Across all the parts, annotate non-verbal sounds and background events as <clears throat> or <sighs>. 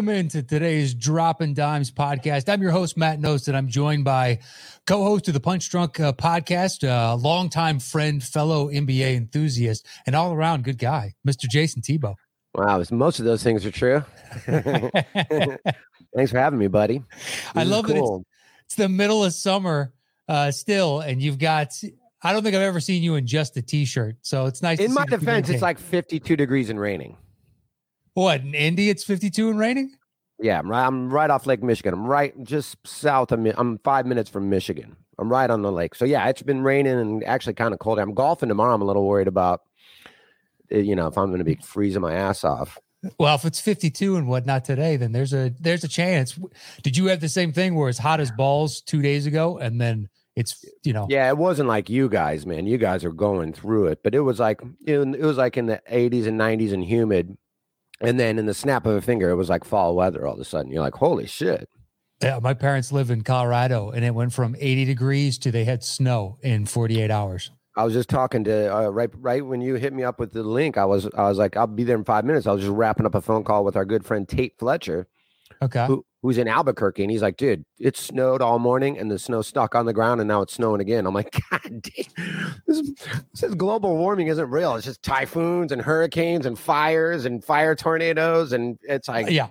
Welcome into today's Dropping Dimes podcast. I'm your host, Matt Nost, and I'm joined by co host of the Punch Drunk uh, podcast, uh, longtime friend, fellow NBA enthusiast, and all around good guy, Mr. Jayson Thibault. Wow, most of those things are true. <laughs> <laughs> Thanks for having me, buddy. This I love cool. it. It's, it's, the middle of summer uh, still, and you've got. I don't think I've ever seen you in just a t-shirt, so it's nice. In my defense, it's like 52 degrees and raining. What in Indy? It's 52 and raining. Yeah, I'm right. I'm right off Lake Michigan. I'm right just south of. I'm five minutes from Michigan. I'm right on the lake. So yeah, it's been raining and actually kind of cold. I'm golfing tomorrow. I'm a little worried about, eh, you know, if I'm going to be freezing my ass off. Well, if it's 52 and whatnot today, then there's a there's a chance. Did you have the same thing where it's hot as balls two days ago, and then it's you know? Yeah, it wasn't like you guys, man. You guys are going through it, but it was like it was like in the 80s and 90s and humid and then in the snap of a finger, it was like fall weather all of a sudden. You're like, holy shit. Yeah, my parents live in Colorado and it went from 80 degrees to they had snow in 48 hours. I was just talking to uh, right right when you hit me up with the link. I was I was like, I'll be there in five minutes. I was just wrapping up a phone call with our good friend Tate Fletcher, Okay. Who, who's in Albuquerque, and he's like, dude, it snowed all morning, and the snow stuck on the ground, and now it's snowing again. I'm like, <laughs> God damn, this, this global warming isn't real. It's just typhoons and hurricanes and fires and fire tornadoes, and it's like, yeah,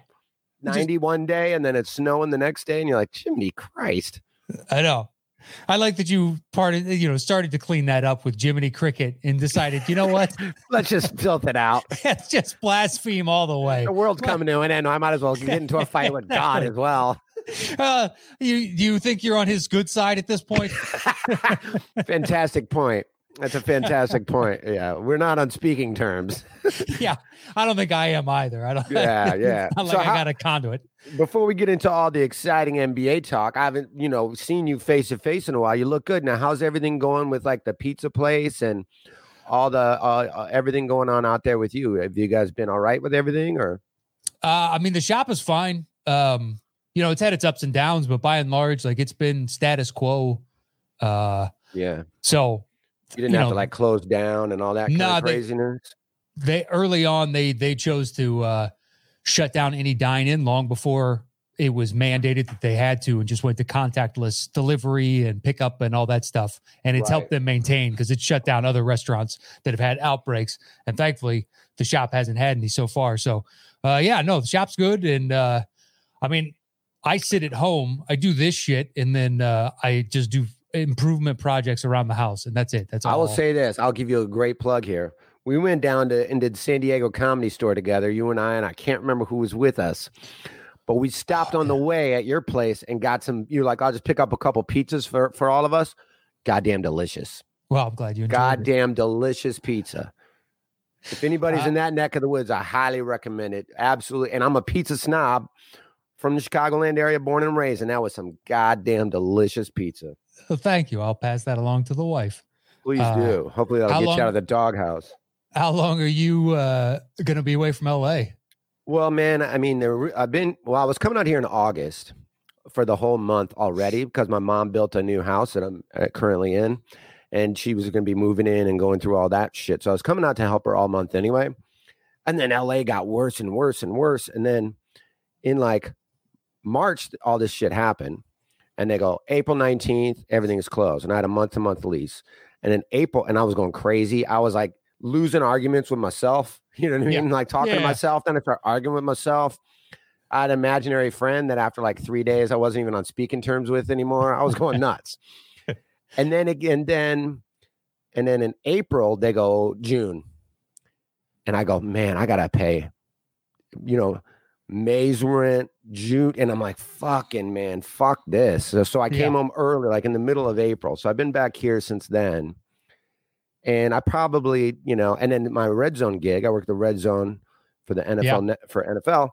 91 just, day, and then it's snowing the next day, and you're like, Jiminy Christ. I know. I like that you parted, you know, started to clean that up with Jiminy Cricket and decided, you know what? <laughs> Let's just filth it out. <laughs> Let's just blaspheme all the way. The world's coming to an end. I might as well get into a fight with God as well. <laughs> Uh, you you think you're on his good side at this point? fantastic point. That's a fantastic <laughs> point. Yeah, we're not on speaking terms. <laughs> yeah, I don't think I am either. I don't. Yeah, <laughs> yeah. not like so I how, got a conduit before we get into all the exciting NBA talk, I haven't, you know, seen you face to face in a while. You look good now. How's everything going with like the pizza place and all the uh, uh, everything going on out there with you? Have you guys been all right with everything, or? Uh, I mean, the shop is fine. Um, you know, it's had its ups and downs, but by and large, like it's been status quo. Uh, yeah. So you didn't you have know, to like close down and all that kind nah, of craziness. They, they early on they they chose to uh shut down any dine in long before it was mandated that they had to and just went to contactless delivery and pickup and all that stuff. And it's right. helped them maintain because it shut down other restaurants that have had outbreaks. And thankfully, the shop hasn't had any so far. So, uh, yeah, no, the shop's good. And uh, I mean, I sit at home, I do this shit, and then uh, I just do improvement projects around the house. And that's it. That's all. I will say this I'll give you a great plug here we went down to and did San Diego Comedy Store together, you and I, and I can't remember who was with us. But we stopped on the way at your place and got some. You're like, I'll just pick up a couple pizzas for for all of us. Goddamn delicious. Well, I'm glad you Goddamn it. delicious pizza. If anybody's uh, in that neck of the woods, I highly recommend it. Absolutely. And I'm a pizza snob from the Chicagoland area, born and raised, and that was some goddamn delicious pizza. Well, <laughs> thank you. I'll pass that along to the wife. Please uh, do. Hopefully that'll get long, you out of the doghouse. How long are you uh, going to be away from LA? Well, man, I mean, there, I've been, well, I was coming out here in August for the whole month already because my mom built a new house that I'm uh, currently in and she was going to be moving in and going through all that shit. So I was coming out to help her all month anyway. And then LA got worse and worse and worse. And then in like March, all this shit happened. And they go, April 19th, everything is closed. And I had a month to month lease. And in April, and I was going crazy. I was like losing arguments with myself. <laughs> You know what I mean? Yeah. Like talking yeah. to myself. Then I start arguing with myself. I had an imaginary friend that after like three days, I wasn't even on speaking terms with anymore. I was going <laughs> nuts. and then again, then, and then in April, they go June. And I go, man, I got to pay, you know, May's rent, June. And I'm like, fucking man, fuck this. So, so I came yeah. home early, like in the middle of April. So I've been back here since then. And I probably, you know, and then my red zone gig, I work the red zone for the NFL yeah. net, for NFL.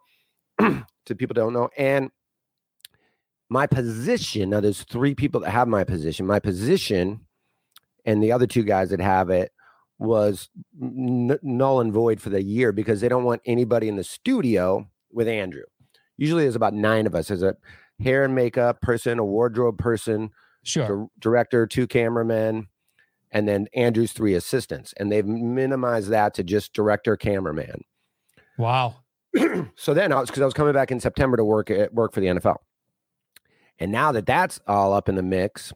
<clears throat> to people don't know, and my position. Now, there's three people that have my position. My position, and the other two guys that have it was n- null and void for the year because they don't want anybody in the studio with Andrew. Usually, there's about nine of us. There's a hair and makeup person, a wardrobe person, sure, di- director, two cameramen, and then Andrew's three assistants. And they've minimized that to just director, cameraman. Wow. <clears throat> so then I was because I was coming back in September to work at work for the NFL, and now that that's all up in the mix,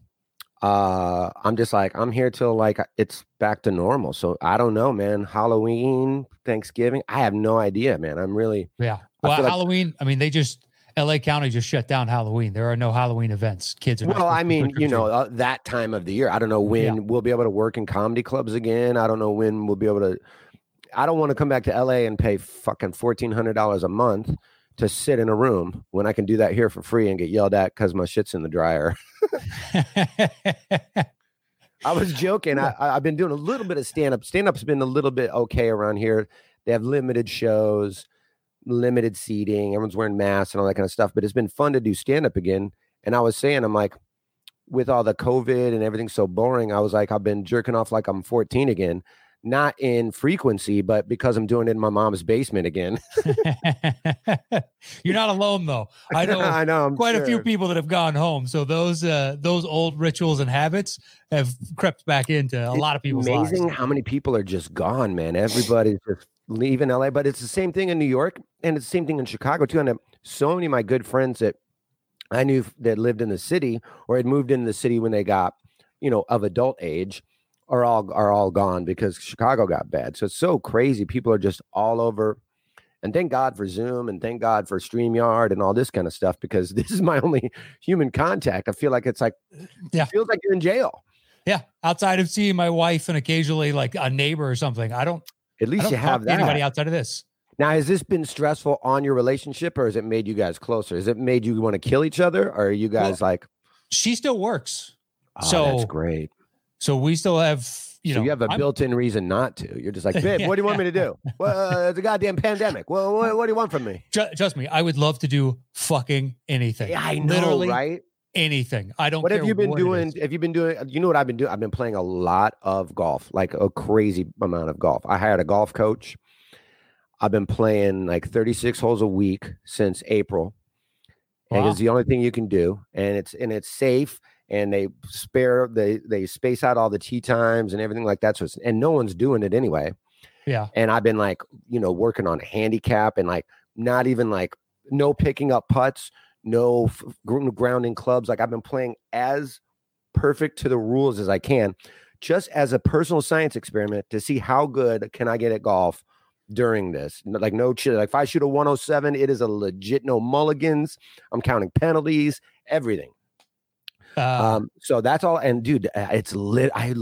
uh, I'm just like I'm here till like it's back to normal. So I don't know, man. Halloween, Thanksgiving, I have no idea, man. I'm really Yeah. I Well, like- Halloween. I mean, they just L.A. County just shut down Halloween. There are no Halloween events. Kids are. well. I mean, you know, uh, that time of the year. I don't know when Yeah. we'll be able to work in comedy clubs again. I don't know when we'll be able to. I don't want to come back to LA and pay fucking fourteen hundred dollars a month to sit in a room when I can do that here for free and get yelled at because my shit's in the dryer. <laughs> <laughs> I was joking. I, I've been doing a little bit of stand up. Stand up's been a little bit okay around here. They have limited shows, limited seating. Everyone's wearing masks and all that kind of stuff. But it's been fun to do stand up again. And I was saying, I'm like, with all the COVID and everything so boring, I was like, I've been jerking off like I'm 14 again. Not in frequency, but because I'm doing it in my mom's basement again. <laughs> You're not alone though. I know <laughs> I know. I'm quite a few people that have gone home. So those uh, those old rituals and habits have crept back into a It's lot of people's amazing lives. how many people are just gone, man. Everybody's just leaving LA, but it's the same thing in New York and it's the same thing in Chicago too. And so many of my good friends that I knew that lived in the city or had moved into the city when they got, you know, of adult age are all are all gone because Chicago got bad. So it's so crazy. People are just all over. And thank God for Zoom and thank God for StreamYard and all this kind of stuff because <laughs> this is my only human contact. I feel like it's like Yeah. it feels like you're in jail. Yeah, outside of seeing my wife and occasionally like a neighbor or something, I don't. At least don't you have that. anybody outside of this. Now, has this been stressful on your relationship, or has it made you guys closer? Has it made you want to kill each other, or are you guys like, She still works, oh, so- that's great? So we still have you so know. you have a I'm- built-in reason not to. You're just like, <laughs> babe, what do you want me to do? Well, uh, it's a goddamn pandemic. Well, what, what do you want from me? Tr- trust me, I would love to do fucking anything. Yeah, I know, Literally right? anything. I don't. What have you been doing? Have you been doing? You know what I've been doing? I've been playing a lot of golf, like a crazy amount of golf. I hired a golf coach. I've been playing like 36 holes a week since April. And it's the only thing you can do, and it's and it's safe. And they spare they they space out all the tea times and everything like that. So it's, and no one's doing it anyway. Yeah. And I've been like you know working on a handicap and like not even like no picking up putts, no f- grounding clubs. Like I've been playing as perfect to the rules as I can, just as a personal science experiment to see how good can I get at golf during this. Like no chill. Like if I shoot a 107, it is a legit no mulligans. I'm counting penalties, everything. Uh, Um, so that's all. And dude, uh, it's lit. I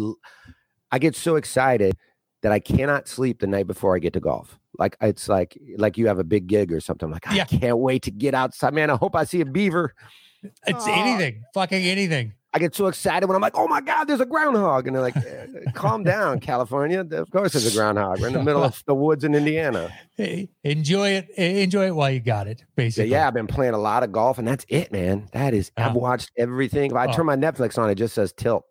I get so excited that I cannot sleep the night before I get to golf. Like it's like like you have a big gig or something. I'm like I Yeah. can't wait to get outside, man. I hope I see a beaver. it's uh, anything, fucking anything. I get so excited when I'm like, oh my God, there's a groundhog. And they're like, "Eh, calm down, <laughs> California. Of course there's a groundhog. We're in the middle of the woods in Indiana. Hey, enjoy it. eh, Enjoy it while you got it. Basically. yeah, I've been playing a lot of golf, and that's it, man. That is, I've watched everything. If I Oh. turn my Netflix on, it just says tilt.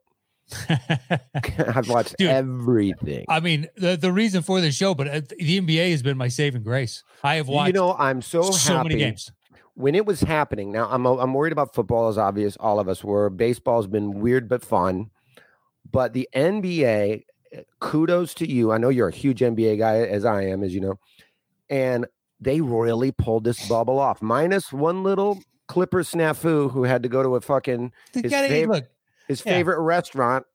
<laughs> I've watched Dude, everything. I mean, the the reason for the show, but uh, the NBA has been my saving grace. I have watched You know, I'm so, so happy many games. When it was happening. Now, I'm I'm worried about football, as obvious. All of us were. Baseball's been weird but fun, but the NBA. Eh, kudos to you. I know you're a huge NBA guy, as I am, as you know, and they really pulled this bubble off. Minus one little Clipper snafu who had to go to a fucking his fav- look, his Yeah. favorite restaurant.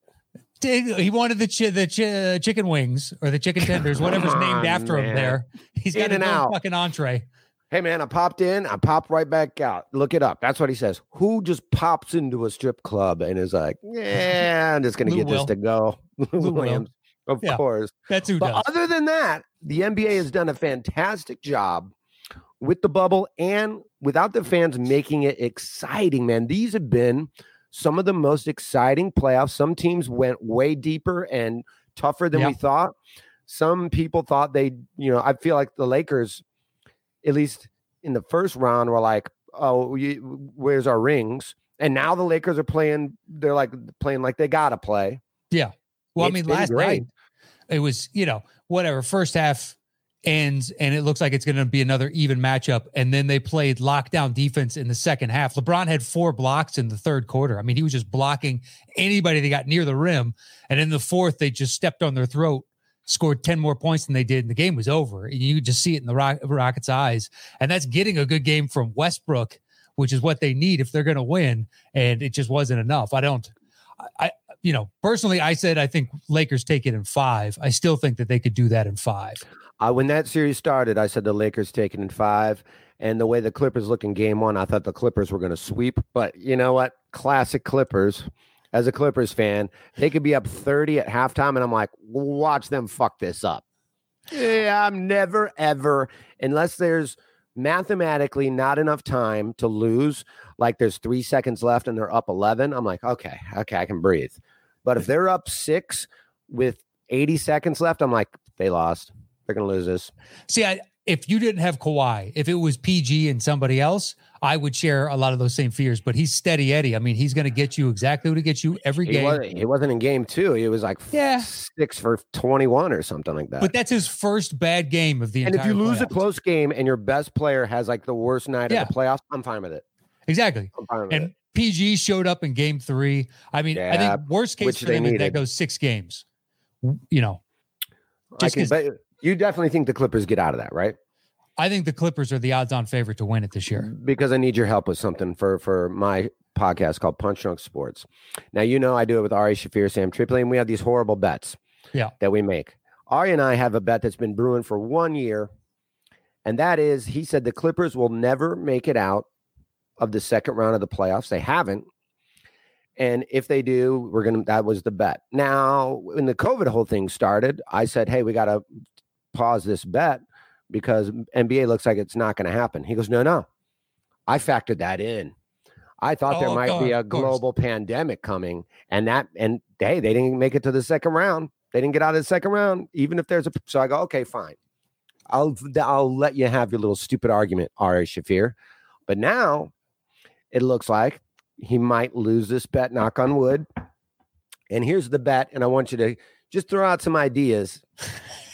he wanted the chi- the chi- chicken wings or the chicken tenders, whatever's named after him. There, he's got In a and out. fucking entree. Hey man, I popped in, I popped right back out. Look it up. That's what he says. Who just pops into a strip club and is like, <laughs> yeah, I'm just gonna Lou get will. this to go. <laughs> Lou. Williams, of Yeah. course. That's who But does. other than that, the NBA has done a fantastic job with the bubble and without the fans making it exciting, man. These have been some of the most exciting playoffs. Some teams went way deeper and tougher than Yeah. we thought. Some people thought they, you know, I feel like the Lakers, at least in the first round, were like, oh, you, where's our rings? And now the Lakers are playing, they're like playing like they got to play. Yeah. Well, I mean, last great. night it was, you know, whatever. First half ends, and it looks like it's going to be another even matchup. And then they played lockdown defense in the second half. LeBron had four blocks in the third quarter. I mean, he was just blocking anybody that got near the rim. And in the fourth, they just stepped on their throat scored 10 more points than they did, and the game was over. And you just see it in the Rock, Rockets' eyes. And that's getting a good game from Westbrook, which is what they need if they're going to win. And it just wasn't enough. I don't, I, you know, personally, I said I think Lakers take it in five. I still think that they could do that in five. When that series started, I said the Lakers take it in five. And the way the Clippers look in game one, I thought the Clippers were going to sweep. But you know what? Classic Clippers. As a Clippers fan, they could be up 30 at halftime. And I'm like, watch them fuck this up. Yeah, I'm never, ever, unless there's mathematically not enough time to lose, like there's three seconds left and they're up 11. I'm like, okay, okay, I can breathe. But if they're up six with 80 seconds left, I'm like, they lost. They're going to lose this. See, I, if you didn't have Kawhi, if it was PG and somebody else, I would share a lot of those same fears. But he's steady Eddie. I mean, he's going to get you exactly what he gets you every He game. wasn't, he wasn't in game two. He was like Yeah. six for 21 or something like that. But that's his first bad game of the and if you lose a close game and your best player has like the worst night Yeah. of the playoffs, I'm fine with it. exactly. I'm fine with And it. PG showed up in game three. I mean, I think worst case for them is that goes six games. You know, I just can 'cause- bet you definitely think the Clippers get out of that, right? I think the Clippers are the odds-on favorite to win it this year. Because I need your help with something for for my podcast called Punch Drunk Sports. Now you know I do it with Ari Shaffir, Sam Tripoli, and we have these horrible bets Yeah. that we make. Ari and I have a bet that's been brewing for one year, and that is he said the Clippers will never make it out of the second round of the playoffs. They haven't. And if they do, we're gonna that was the bet. Now, when the COVID whole thing started, I said, Hey, we gotta pause this bet because NBA looks like it's not gonna happen. He goes, No, no. I factored that in. I thought there Oh, might God, be a global pandemic coming, and that and hey, they didn't make it to the second round. They didn't get out of the second round, even if there's a. So I go, okay, fine. I'll I'll let you have your little stupid argument, Ari Shaffir. But now it looks like he might lose this bet. Knock on wood. And here's the bet, and I want you to just throw out some ideas <laughs>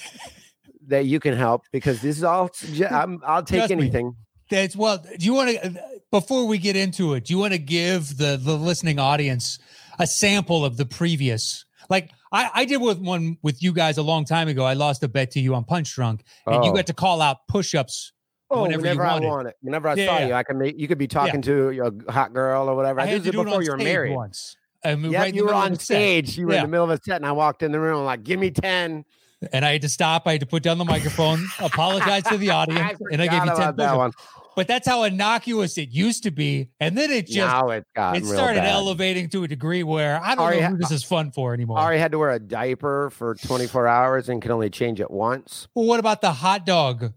that you can help because this is all. <laughs> I'm, I'll take Trust me. anything. That's well. Do you want to before we get into it? Do you want to give the the listening audience a sample of the previous? Like I, I did with one with you guys a long time ago. I lost a bet to you on Punch Drunk, and you Oh. got to call out push-ups. Oh, whenever whenever, you I wanted. want it. Whenever I Yeah, saw yeah. you, I can make. You could be talking to a hot girl or whatever. I, I did had to it do before you were married. once. I mean, Yeah, right you were on stage. You were Yeah. in the middle of a set, and I walked in the room. Like, "Give me 10. And I had to stop. I had to put down the microphone, <laughs> apologize to the audience, and I gave you ten that one. But that's how innocuous it used to be, and then it just now it, got it started elevating to a degree where I don't Ari know ha- who this is fun for anymore. Ari had to wear a diaper for 24 hours and can only change it once. well, what about the hot dog?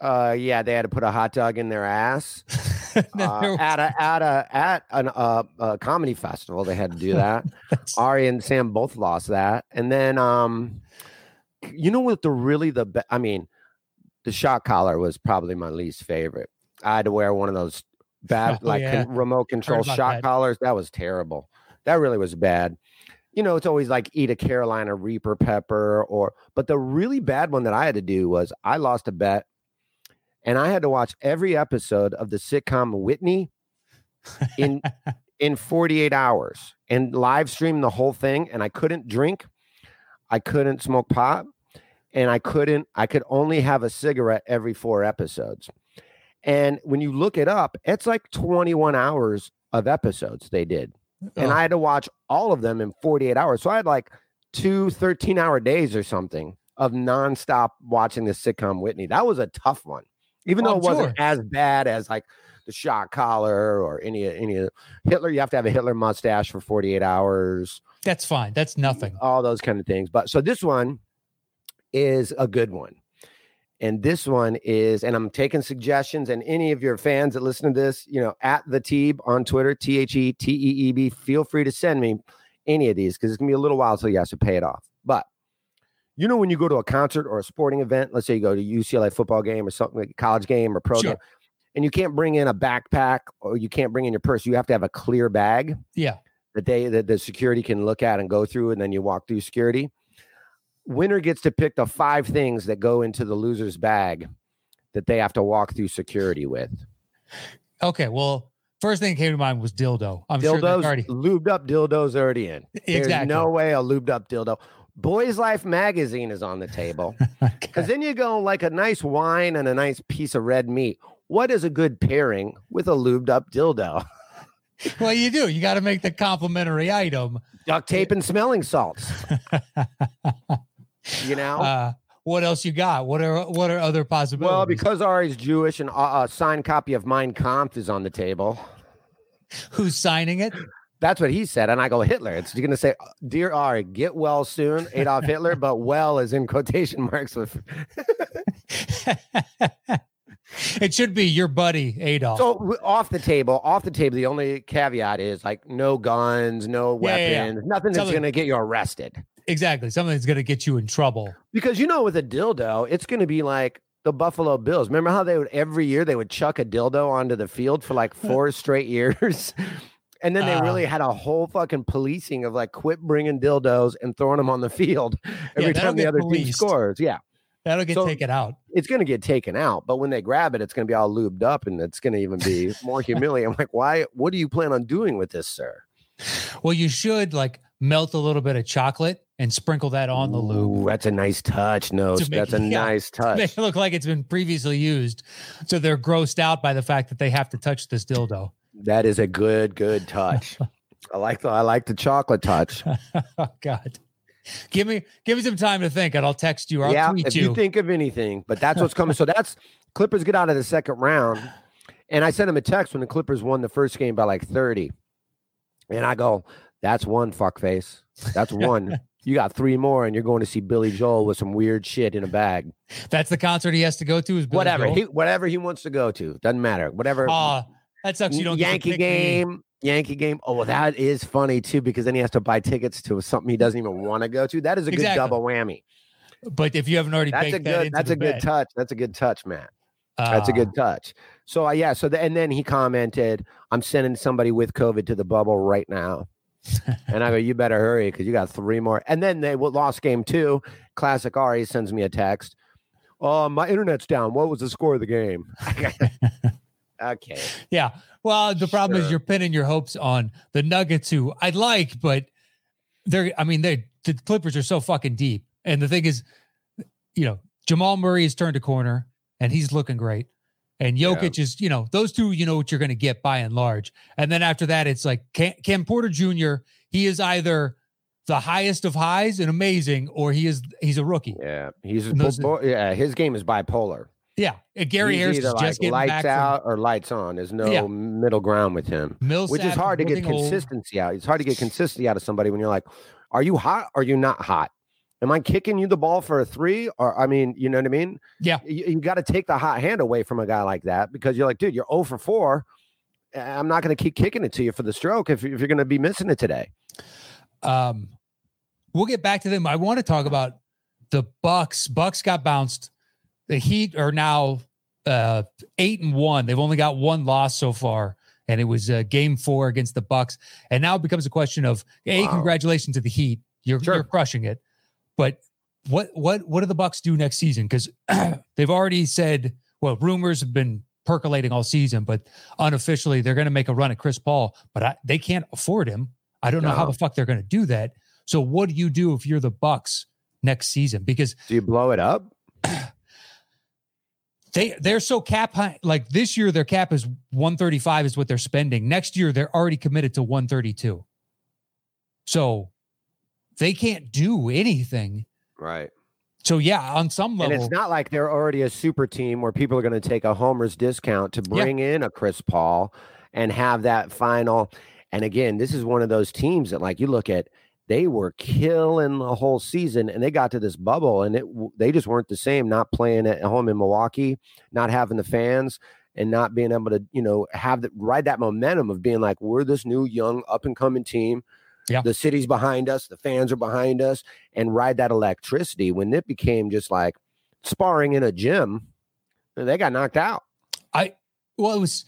Uh, yeah, they had to put a hot dog in their ass <laughs> uh, was- at a at a at an uh, a comedy festival. They had to do that. <laughs> Ari and Sam both lost that, and then um, you know what the really the be- I mean, the shot collar was probably my least favorite. I had to wear one of those bad <laughs> Oh, like yeah. con- remote control shot that. collars. That was terrible. That really was bad. You know, it's always like eat a Carolina Reaper pepper or but the really bad one that I had to do was I lost a bet and I had to watch every episode of the sitcom Whitney in <laughs> in 48 hours and live stream the whole thing and I couldn't drink. I couldn't smoke pot and I couldn't I could only have a cigarette every 4 episodes. And when you look it up, it's like 21 hours of episodes they did. And Oh. I had to watch all of them in 48 hours. So I had like two 13 hour days or something of nonstop watching the sitcom Whitney. That was a tough one. Even Oh, though it I'm wasn't as bad as like the shot collar or any any Hitler, you have to have a Hitler mustache for 48 hours, that's fine. That's nothing. all those kind of things. But so this one is a good one. And this one is, and I'm taking suggestions. And any of your fans that listen to this, you know, at the Teeb on Twitter, T H E T E E B, feel free to send me any of these because it's gonna be a little while till you have to pay it off. But you know, when you go to a concert or a sporting event, let's say you go to UCLA football game or something like a college game or pro Sure. game, and you can't bring in a backpack or you can't bring in your purse, you have to have a clear bag Yeah. That they that the security can look at and go through, and then you walk through security. Winner gets to pick the five things that go into the loser's bag that they have to walk through security with. Okay. Well, first thing that came to mind was dildo. I'm sure dildos, that's already lubed up dildos already in. There's no way a lubed up dildo. Boys Life magazine is on the table. <laughs> Okay. Because then you go like a nice wine and a nice piece of red meat. What is a good pairing with a lubed up dildo? <laughs> <laughs> Well, you do. You got to make the complimentary item. Duct tape and smelling salts. <laughs> You know? Uh, what else you got? What are what are other possibilities? well, because Ari's Jewish and a, a signed copy of Mein Kampf is on the table. who's signing it? That's what he said. And I go, Hitler. It's you're going to say, Dear Ari, get well soon, Adolf Hitler, but well is in quotation marks with. <laughs> it should be your buddy Adolf. So off the table, off the table, the only caveat is like no guns, no Yeah, yeah, yeah. weapons, nothing that's Something- going to get you arrested. exactly. Something that's going to get you in trouble. Because you know, with a dildo, it's going to be like the Buffalo Bills. Remember how they would every year they would chuck a dildo onto the field for like four <laughs> straight years? <laughs> And then they Uh. really had a whole fucking policing of like quit bringing dildos and throwing them on the field <laughs> every that'll time the other team scores. Yeah. That'll get So- taken out. it's going to get taken out. But when they grab it, it's going to be all lubed up and it's going to even be <laughs> more humiliating. I'm like, why? What do you plan on doing with this, sir? Well, you should like melt a little bit of chocolate and sprinkle that on the lube. That's a nice touch. No, that's a it- <laughs> yeah, nice to Make touch. it look like it's been previously used. So they're grossed out by the fact that they have to touch this dildo. That is a good, good touch. <laughs> I like the I like the chocolate touch. oh God. Give me give me some time to think and I'll text you or I'll yeah, tweet if you. you think of anything, but that's what's coming. So that's <laughs> Clippers get out of the second round, and I sent him a text when the Clippers won the first game by like thirty, and I go, "That's one fuckface. That's one. <laughs> you got three more, and you're going to see Billy Joel with some weird shit in a bag. That's the concert he has to go to is Billy whatever Joel? he whatever he wants to go to doesn't matter. Whatever Aw, that sucks. You don't get to Yankee pick me. Game." Yankee game. Oh, well, that is funny too because then he has to buy tickets to something he doesn't even want to go to. That is a good Exactly. double whammy. But if you haven't already That's a good. into That's a good touch. That's a good touch, Matt. That's a uh, good touch. So uh, yeah, so the, and then he commented, "I'm sending somebody with COVID to the bubble right now." and I go, "You better hurry because you got three more." And then they lost game two. Classic Ari sends me a text. Oh, my internet's down. What was the score of the game? <laughs> okay. Yeah. Well, the problem is you're pinning your hopes on the Nuggets, who I'd like, but they're. I mean, they the Clippers are so fucking deep, and the thing is, you know, Jamal Murray has turned a corner, and he's looking great. And Yeah. Jokic is, you know, those two, you know what you're going to get by and large. And then after that, it's like Cam, Cam Porter Jr. He is either the highest of highs and amazing, or he is he's a rookie. Yeah, he's those- yeah. His game is bipolar. Yeah, Gary He's Harris is either just like getting lights back out or lights on. There's no Yeah. middle ground with him. Millsap. which is hard to get looking old. consistency out. It's hard to get consistency out of somebody when you're like, are you hot? Or are you not hot? Am I kicking you the ball for a three? Or I mean, you know what I mean? Yeah. You, you got to take the hot hand away from a guy like that because you're like, dude, you're 0 for 4. I'm not going to keep kicking it to you for the stroke if, if you're going to be missing it today. Um, we'll get back to them. I want to talk about the Bucks. Bucks got bounced. The Heat are now uh, eight and one. They've only got one loss so far, and it was uh, Game Four against the Bucks. And now it becomes a question of, a Wow. congratulations to the Heat. You're Sure. you're crushing it, but what what what do the Bucks do next season? Because <clears throat> they've already said, well, rumors have been percolating all season, but unofficially they're going to make a run at Chris Paul, but I, they can't afford him. I don't know how the fuck they're going to do that. So what do you do if you're the Bucks next season? Because Do you blow it up? <clears throat> they they're so cap high. Like this year, their cap is 135 is what they're spending. Next year, they're already committed to 132. So they can't do anything. Right. So yeah, on some level, And it's not like they're already a super team where people are going to take a homer's discount to Yeah. bring in a Chris Paul and have that final. And again, this is one of those teams that, like, you look at, they were killing the whole season, and they got to this bubble, and it they just weren't the same. Not playing at home in Milwaukee, not having the fans, and not being able to, you know, have the ride that momentum of being like, we're this new young up and coming team. Yeah. The city's behind us, the fans are behind us, and ride that electricity. When it became just like sparring in a gym, they got knocked out. I well, it was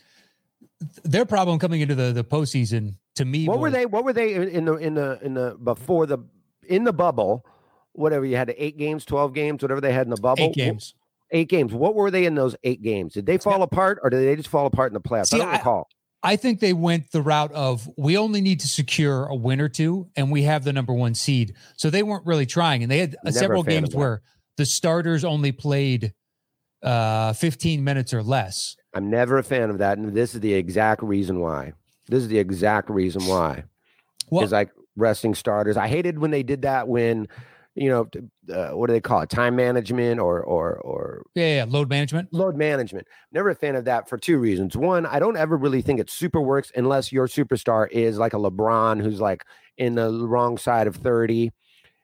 their problem coming into the the postseason. To me, What were they? What were they in the in the in the before the in the bubble? Whatever you had, eight games, twelve games, whatever they had in the bubble. Eight games. Eight games. What were they in those eight games? Did they fall apart, or did they just fall apart in the playoffs? See, I don't recall. I think they went the route of we only need to secure a win or two, and we have the number one seed. So they weren't really trying, and they had uh, Never several games where the starters only played uh 15 minutes or less. I'm never a fan of that, and this is the exact reason why. This is the exact reason why. Well, is like resting starters. I hated when they did that when, you know, uh, what do they call it? Time management or or or yeah, yeah, load management. load management. Never a fan of that for two reasons. One, I don't ever really think it super works unless your superstar is like a LeBron who's like in the wrong side of 30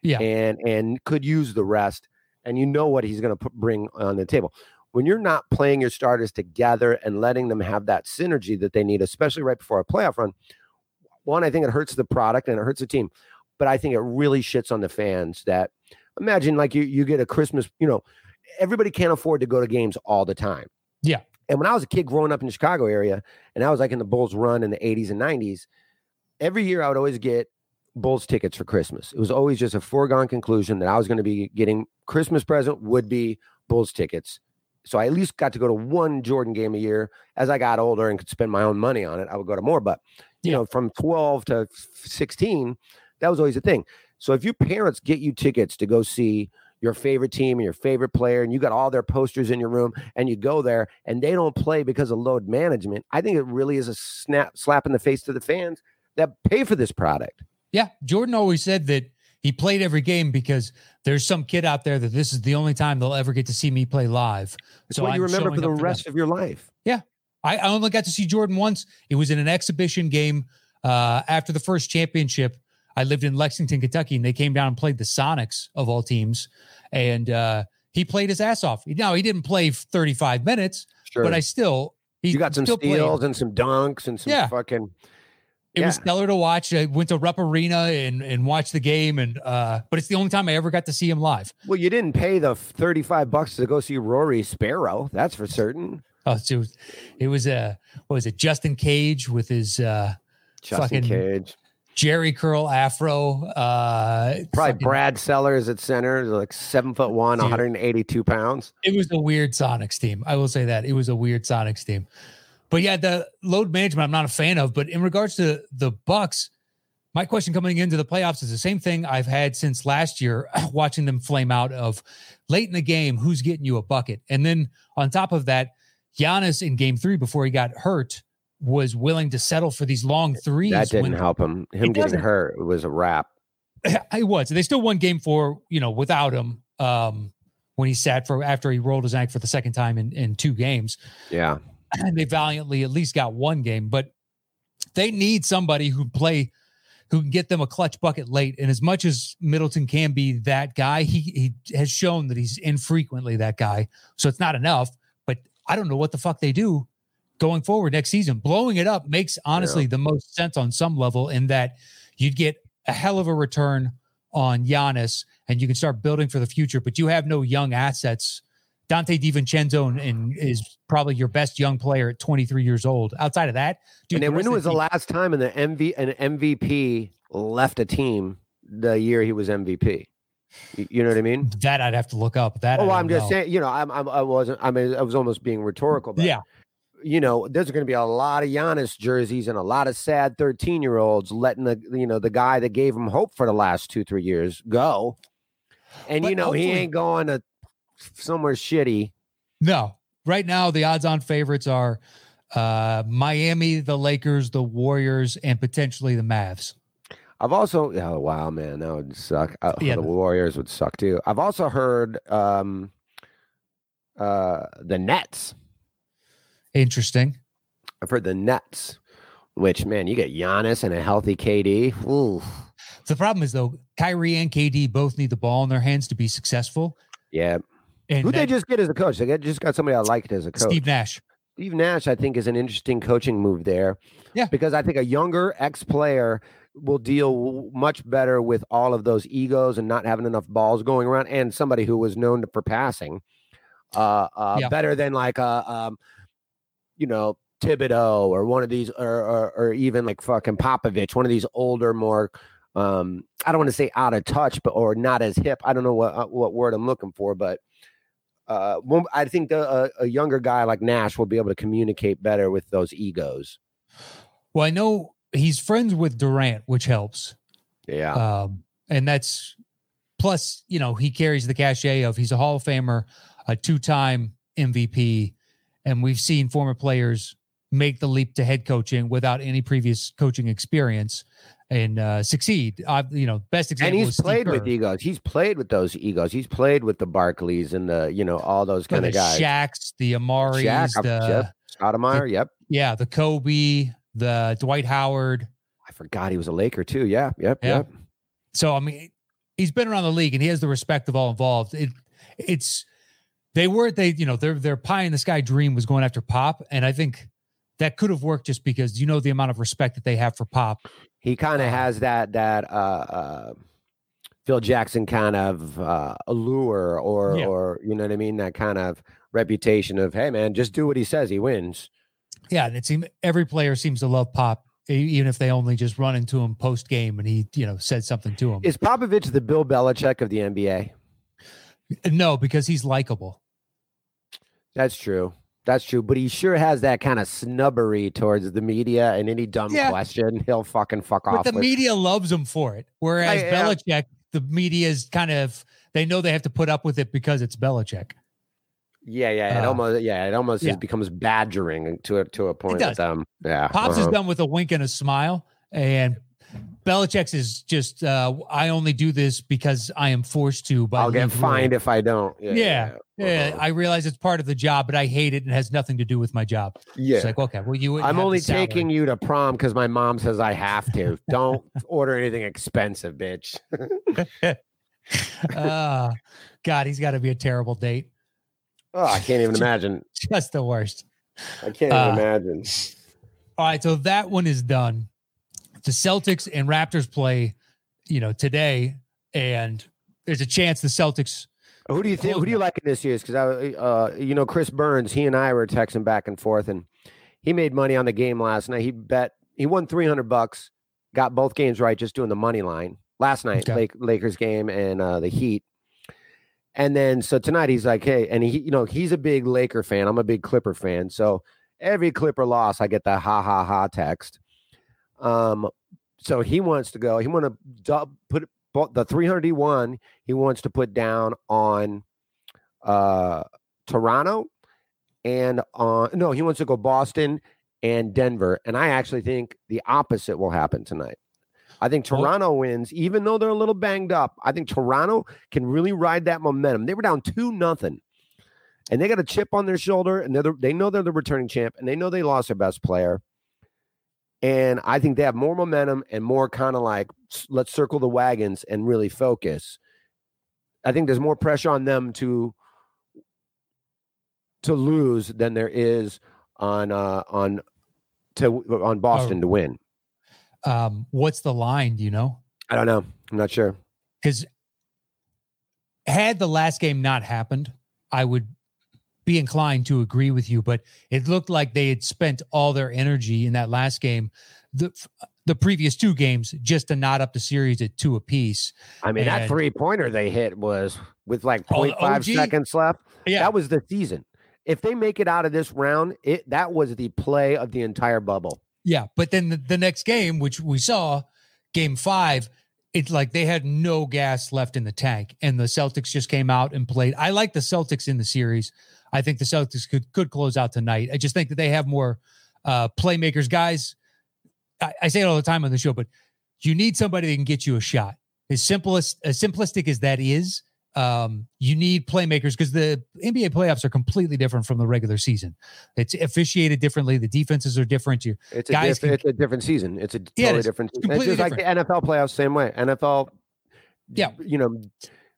Yeah. and and could use the rest and you know what he's going to bring on the table. When you're not playing your starters together and letting them have that synergy that they need, especially right before a playoff run, one, I think it hurts the product and it hurts the team. But I think it really shits on the fans that imagine like you you get a Christmas, you know, everybody can't afford to go to games all the time. Yeah. And when I was a kid growing up in the Chicago area, and I was like in the Bulls run in the 80s and 90s, every year I would always get Bulls tickets for Christmas. It was always just a foregone conclusion that I was going to be getting Christmas present would be Bulls tickets. So I at least got to go to one Jordan game a year. As I got older and could spend my own money on it, I would go to more. But you Yeah. know, from 12 to 16, that was always a thing. So if your parents get you tickets to go see your favorite team and your favorite player, and you got all their posters in your room, and you go there and they don't play because of load management, I think it really is a snap slap in the face to the fans that pay for this product. Yeah, Jordan always said that he played every game because there's some kid out there that this is the only time they'll ever get to see me play live. It's So what you I'm remember for the rest of your life. I, I only got to see Jordan once. It was in an exhibition game uh, after the first championship. I lived in Lexington, Kentucky, and they came down and played the Sonics of all teams. And uh, he played his ass off. Now he didn't play 35 minutes, Sure. but I still he you got some still played. steals and some dunks and some Yeah. fucking It was stellar to watch. I went to Rupp Arena and and watched the game, and uh, but it's the only time I ever got to see him live. Well, you didn't pay the 35 bucks to go see Rory Sparrow. That's for certain. Oh, so it was, it was uh, what was it? Justin Cage with his uh, Justin Fucking- Cage. Jheri curl afro. Uh, Probably fucking- Brad Sellers at center, like seven foot one, Dude. 182 pounds. It was a weird Sonics team. I will say that it was a weird Sonics team. But yeah, the load management I'm not a fan of. But in regards to the Bucks, my question coming into the playoffs is the same thing I've had since last year, <clears throat> watching them flame out of late in the game, who's getting you a bucket, and then on top of that, Giannis in Game Three before he got hurt was willing to settle for these long threes. That didn't when- help him. Him getting hurt was a wrap. <clears throat> I was. They still won game four, you know, without him. Um, when he sat for after he rolled his ankle for the second time in, in two games. Yeah. And they valiantly at least got one game, but they need somebody who play who can get them a clutch bucket late. And as much as Middleton can be that guy, he he has shown that he's infrequently that guy. So it's not enough. But I don't know what the fuck they do going forward next season. Blowing it up makes honestly the most sense on some level in that you'd get a hell of a return on Giannis and you can start building for the future, but you have no young assets. Donte DiVincenzo and, and is probably your best young player at 23 years old. Outside of that, dude, and when was the last time in the MV an MVP left a team the year he was MVP? You, you know what I mean? that I'd have to look up. That oh, I'm just know. saying, you know, I'm, I'm I wasn't I mean I was almost being rhetorical, but yeah, you know, there's going to be a lot of Giannis jerseys and a lot of sad 13 year olds letting the you know the guy that gave him hope for the last two three years go, and But you know he ain't going to somewhere shitty. no. Right now, the odds-on favorites are uh, Miami, the Lakers, the Warriors, and potentially the Mavs. I've also oh wow man that would suck. Uh, Yeah, the the- Warriors would suck too. I've also heard um uh the Nets. Interesting. I've heard the Nets, which man you get Giannis and a healthy KD. Ooh, The problem is though, Kyrie and KD both need the ball in their hands to be successful. yeah. And Who they just get as a coach? They just got somebody I liked as a coach. Steve Nash. Steve Nash, I think, is an interesting coaching move there. Yeah. Because I think a younger ex player will deal much better with all of those egos and not having enough balls going around, and somebody who was known for passing. Uh, uh, Yeah. better than like a, um, you know, Thibodeau or one of these, or, or or even like fucking Popovich, one of these older, more. Um, I don't want to say out of touch, but or not as hip. I don't know what uh, what word I'm looking for, but uh, I think the, uh, a younger guy like Nash will be able to communicate better with those egos. Well, I know he's friends with Durant, which helps. Yeah. Um, and that's plus, you know, he carries the cachet of he's a Hall of Famer, a two time MVP. And we've seen former players make the leap to head coaching without any previous coaching experience and uh, succeed. Uh, you know, best example. and he's played with egos. He's played with those egos. He's played with the Barkleys and the, you know, all those kind the of guys. Shaqs, the Amaris, Shaq, the yep. Stoudemire, yep. yeah, the Kobe, the Dwight Howard. I forgot he was a Laker too. Yeah, yep, Yeah. yep. So I mean, he's been around the league and he has the respect of all involved. It, it's they were they you know their their pie in the sky dream was going after Pop, and I think that could have worked just because you know the amount of respect that they have for Pop. He kind of Uh, has that that uh, uh, Phil Jackson kind of uh, allure, or Yeah. or you know what I mean, that kind of reputation of hey man, just do what he says, he wins. Yeah, and it seems every player seems to love Pop, even if they only just run into him post game and he you know said something to him. Is Popovich the Bill Belichick of the NBA? no, because he's likable. That's true. That's true. But he sure has that kind of snubbery towards the media and any dumb Yeah. question, he'll fucking fuck But off. the with. media loves him for it. Whereas yeah. Belichick, the media is kind of they know they have to put up with it because it's Belichick. Yeah, yeah. It Uh, almost yeah, it almost yeah. becomes badgering to a to a point with does. them. Yeah. Pops is uh-huh. done with a wink and a smile, and Belichick's is just uh, I only do this because I am forced to. By I'll get league rule." fined if I don't. Yeah. Yeah, Yeah, uh-huh. I realize it's part of the job, but I hate it and it has nothing to do with my job. yeah. It's like, okay, well, you. I'm only taking you to prom because my mom says I have to. <laughs> Don't order anything expensive, bitch. <laughs> Ah, God, he's got to be a terrible date. Oh, I can't even <laughs> imagine. Just the worst. I can't Uh, even imagine. All right, so that one is done. The Celtics and Raptors play, you know, today, and there's a chance the Celtics. Who do you think? Who do you like in this year's? Because I, uh, you know, Chris Burns. He and I were texting back and forth, and he made money on the game last night. He bet he won three hundred bucks. Got both games right, just doing the money line last night. Okay. Lake, Lakers game and uh, the Heat. And then so tonight he's like, hey, and he, you know, he's a big Laker fan. I'm a big Clipper fan. So every Clipper loss, I get the ha ha ha text. Um, so he wants to go. He want to dub, put the 300 he wants to put down on uh Toronto and on no, he wants to go Boston and Denver. And I actually think the opposite will happen tonight. I think Toronto wins, even though they're a little banged up. I think Toronto can really ride that momentum. They were down two nothing, and they got a chip on their shoulder, and they know they're the returning champ, and they know they lost their best player. And I think they have more momentum and more kind of like let's circle the wagons and really focus. I think there's more pressure on them to to lose than there is on uh on to on Boston to win. Um, what's the line? Do you know? I don't know. I'm not sure. Because had the last game not happened, I would be inclined to agree with you. But it looked like they had spent all their energy in that last game, the the previous two games, just to knot up the series at two apiece. I mean, that three pointer they hit was with like Oh, the 0.5 OG? seconds left. Yeah, That was the season. If they make it out of this round, it that was the play of the entire bubble. Yeah, but then the, the next game, which we saw, game five, it's like they had no gas left in the tank, and the Celtics just came out and played. I like the Celtics in the series. I think the Celtics could could close out tonight. I just think that they have more uh, playmakers, guys. I, I say it all the time on the show, but you need somebody that can get you a shot. As simplest as simplistic as that is, um, you need playmakers because the NBA playoffs are completely different from the regular season. It's officiated differently. The defenses are different. You It's a, Guys diff- can- it's a different season. It's a Yeah, totally is. different. It's completely just like the NFL playoffs, same way. NFL, Yeah. you know,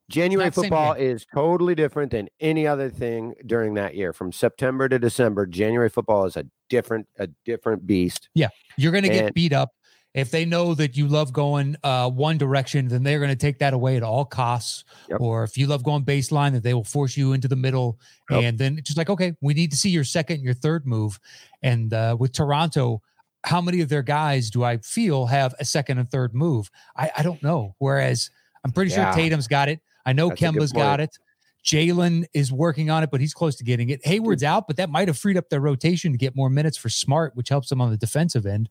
January football is totally different than any other thing during that year. From September to December, January football is a different, a different beast. Yeah, you're going to get beat up. If they know that you love going uh, one direction, then they're going to take that away at all costs. Yep. Or if you love going baseline, that they will force you into the middle. Yep. And then it's just like, okay, we need to see your second, and your third move. And uh, with Toronto, how many of their guys do I feel have a second and third move? I, I don't know. Whereas I'm pretty Yeah. sure Tatum's got it. I know That's Kemba's got it. Jalen is working on it, but he's close to getting it. Hayward's out, but that might have freed up their rotation to get more minutes for Smart, which helps them on the defensive end.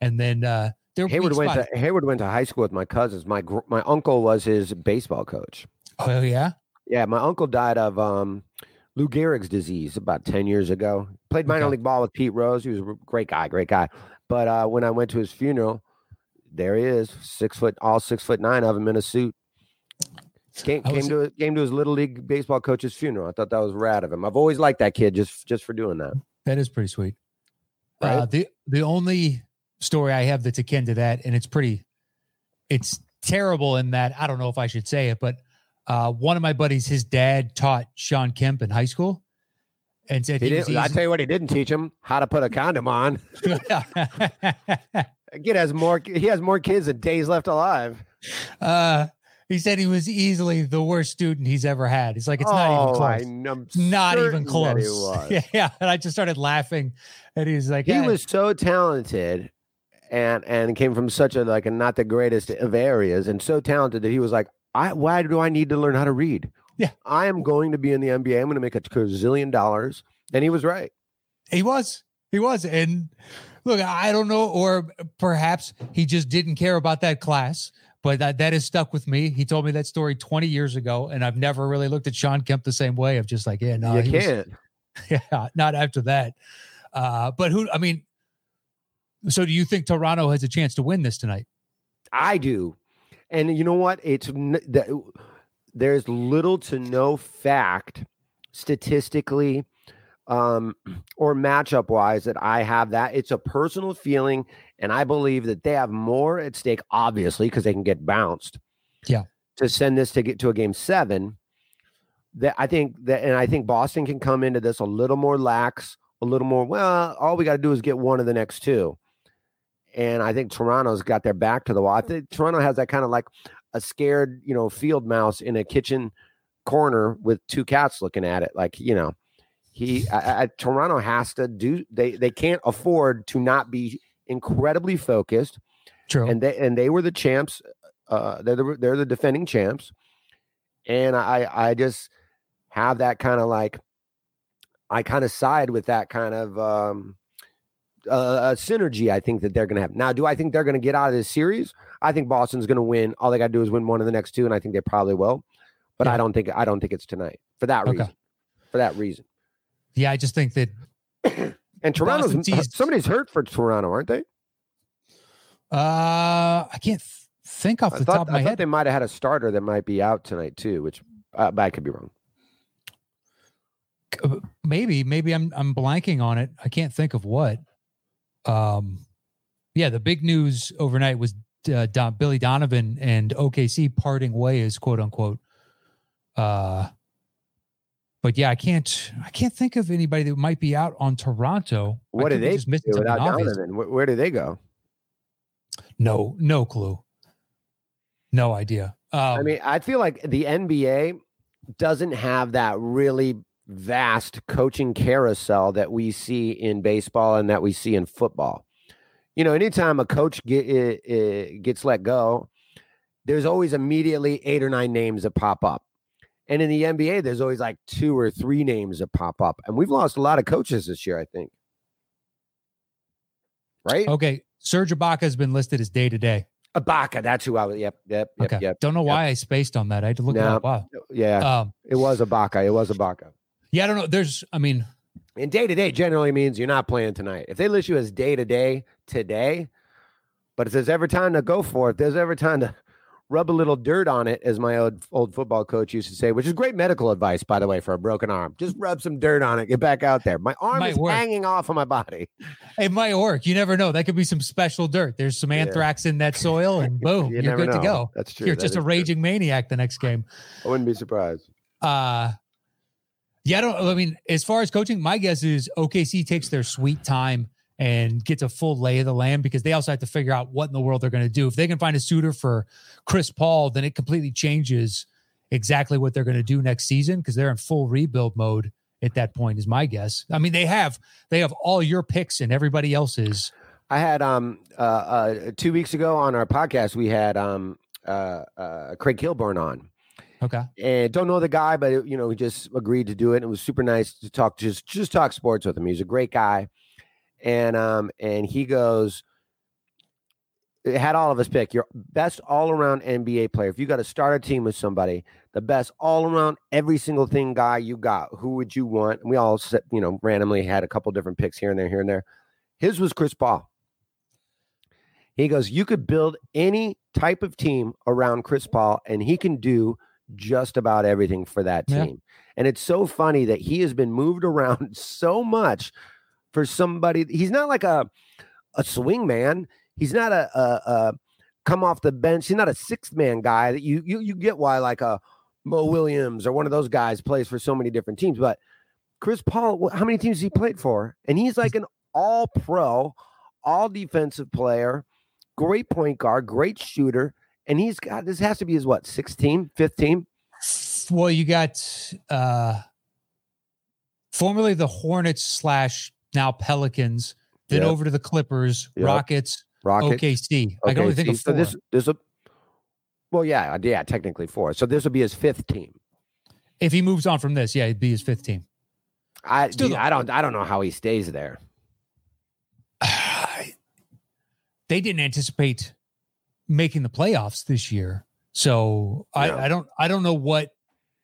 And then uh, Hayward went to Hayward went to high school with my cousins. My gr- my uncle was his baseball coach. Oh yeah, Yeah, my uncle died of um, Lou Gehrig's disease about ten years ago. Played minor Okay. league ball with Pete Rose. He was a great guy, great guy. But uh, when I went to his funeral, there he is, six foot, all six foot nine of him in a suit. Came, was- came to came to his little league baseball coach's funeral. I thought that was rad of him. I've always liked that kid just just for doing that. that is pretty sweet. Uh, the the only story I have that's akin to that, and it's pretty, it's terrible in that I don't know if I should say it, but uh, one of my buddies, his dad taught Sean Kemp in high school, and said He he, did, I tell you what, he didn't teach him how to put a condom on. <laughs> <laughs> Kid has more. He has more kids than days left alive. uh, he said he was easily the worst student he's ever had. He's like, it's not even Oh, close. I'm not even close. <laughs> Yeah, yeah. And I just started laughing. And he's like, he "Yeah." was so talented and and came from such a like a not the greatest of areas and so talented that he was like i why do i need to learn how to read Yeah. i am going to be in the nba i'm going to make a gazillion dollars and he was right He was. He was. And look, I don't know, or perhaps he just didn't care about that class, but that, that has stuck with me. He told me that story 20 years ago, and I've never really looked at Sean Kemp the same way of just like, yeah, no, you he can't <laughs> yeah, not after that. Uh, but who, I mean, so do you think Toronto has a chance to win this tonight? i do and you know what it's there's little to no fact statistically um or matchup wise that I have that. It's a personal feeling, and I believe that they have more at stake, obviously, because they can get bounced. Yeah. To send this to get to a game seven. That I think that and I think Boston can come into this a little more lax, a little more, well, all we got to do is get one of the next two. And I think Toronto's got their back to the wall. I think Toronto has that kind of like a scared, you know, field mouse in a kitchen corner with two cats looking at it. Like, you know, he I, I, Toronto has to do they they can't afford to not be incredibly focused. True. And they and they were the champs. Uh, they're the they're the defending champs. And I I just have that kind of like I kind of side with that kind of um uh, a synergy I think that they're going to have. Now, do I think they're going to get out of this series? I think Boston's going to win. All they got to do is win one of the next two, and I think they probably will. But Yeah. I don't think I don't think it's tonight for that Okay. reason. For that reason. yeah, I just think that <clears throat> And Toronto's somebody's hurt for Toronto, aren't they? uh I can't th- think off I the thought, top of my I head. they might have had a starter that might be out tonight too, which uh, but I could be wrong. Uh, maybe maybe i'm i'm blanking on it i can't think of what um yeah the big news overnight was uh, Don, billy donovan and okc parting ways quote unquote uh but yeah i can't i can't think of anybody that might be out on toronto What did they just missing do something without. Donovan? Where, where did they go? no no clue no idea um, I mean, I feel like the NBA doesn't have that really vast coaching carousel that we see in baseball and that we see in football. You know, anytime a coach get, uh, uh, gets let go, there's always immediately eight or nine names that pop up. And in the NBA, there's always like two or three names that pop up. And we've lost a lot of coaches this year, I think. Right? okay serge ibaka has been listed as day to day Ibaka, that's who I was. Yep, yep, yep, okay yep. don't know yep. why i spaced on that i had to look it up wow Yeah, um it was Ibaka. It was Ibaka. Yeah i don't know there's i mean And day to day generally means you're not playing tonight. If they list you as day to day today, but if there's ever time to go for it, there's ever time to rub a little dirt on it, as my old old football coach used to say, which is great medical advice, by the way, for a broken arm. Just rub some dirt on it, get back out there. My arm Might is work. hanging off of my body. It might work. You never know. That could be some special dirt. There's some Yeah. anthrax in that soil, and <laughs> boom, You are good to go. That's true. You're That just a true. raging maniac the next game. I wouldn't be surprised. Uh yeah, I don't I mean, as far as coaching, my guess is OKC takes their sweet time and gets a full lay of the land because they also have to figure out what in the world they're going to do. If they can find a suitor for Chris Paul, then it completely changes exactly what they're going to do next season because they're in full rebuild mode at that point is my guess. I mean, they have they have all your picks and everybody else's. I had um uh, uh two weeks ago on our podcast we had um uh, uh Craig Kilborn on. Okay. and don't know the guy, but you know, he just agreed to do it. It was super nice to talk, just just talk sports with him. He's a great guy, and um, and he goes, it had all of us pick your best all around NBA player. If you got to start a team with somebody, the best all around every single thing guy you got, who would you want? And we all set, you know, randomly had a couple different picks here and there, here and there. His was Chris Paul. He goes, you could build any type of team around Chris Paul, and he can do just about everything for that Yeah. team. And it's so funny that he has been moved <laughs> around so much for somebody. He's not like a a swing man. He's not a, a, a come off the bench. He's not a sixth man guy that you you you get why like a Mo Williams or one of those guys plays for so many different teams. But Chris Paul, how many teams has he played for? And he's like an all pro, all defensive player, great point guard, great shooter. And he's got this has to be his what, 16, 15? Well, you got uh formerly the Hornets slash now Pelicans, then Yep. over to the Clippers, Yep. Rockets, Rocket. OKC. I can only think of so four. this this a well, yeah, yeah, technically four. So this will be his fifth team. if he moves on from this, yeah, it'd be his fifth team. I Still dude, I don't I don't know how he stays there. <sighs> they didn't anticipate making the playoffs this year. So No. I, I don't I don't know what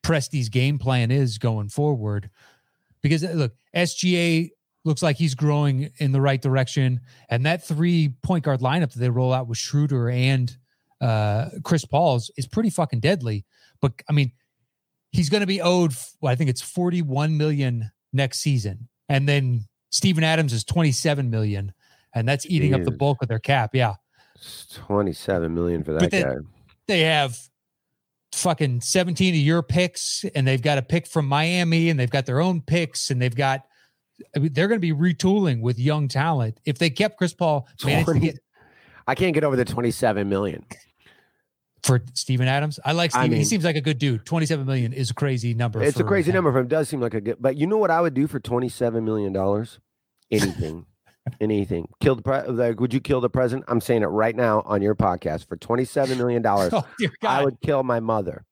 Presti's game plan is going forward. Because uh, look, SGA looks like he's growing in the right direction. And that three point guard lineup that they roll out with Schroeder and uh, Chris Paul's is pretty fucking deadly. But I mean, he's going to be owed, well, I think it's 41 million next season. And then Steven Adams is 27 million. And that's eating up the bulk of their cap. Yeah. It's 27 million for that guy. They have fucking 17 of your picks, and they've got a pick from Miami, and they've got their own picks, and they've got, I mean, they're going to be retooling with young talent. If they kept Chris Paul, managed to 20 get I can't get over the 27 million. for Steven Adams. I like I Steven. he seems like a good dude. 27 million is a crazy number. It's a crazy him. number for him. It does seem like a good, but you know what I would do for 27 million dollars? Anything. Anything. Kill the pre- like, would you kill the president? I'm saying it right now on your podcast for 27 million dollars. <laughs> Oh, I would kill my mother.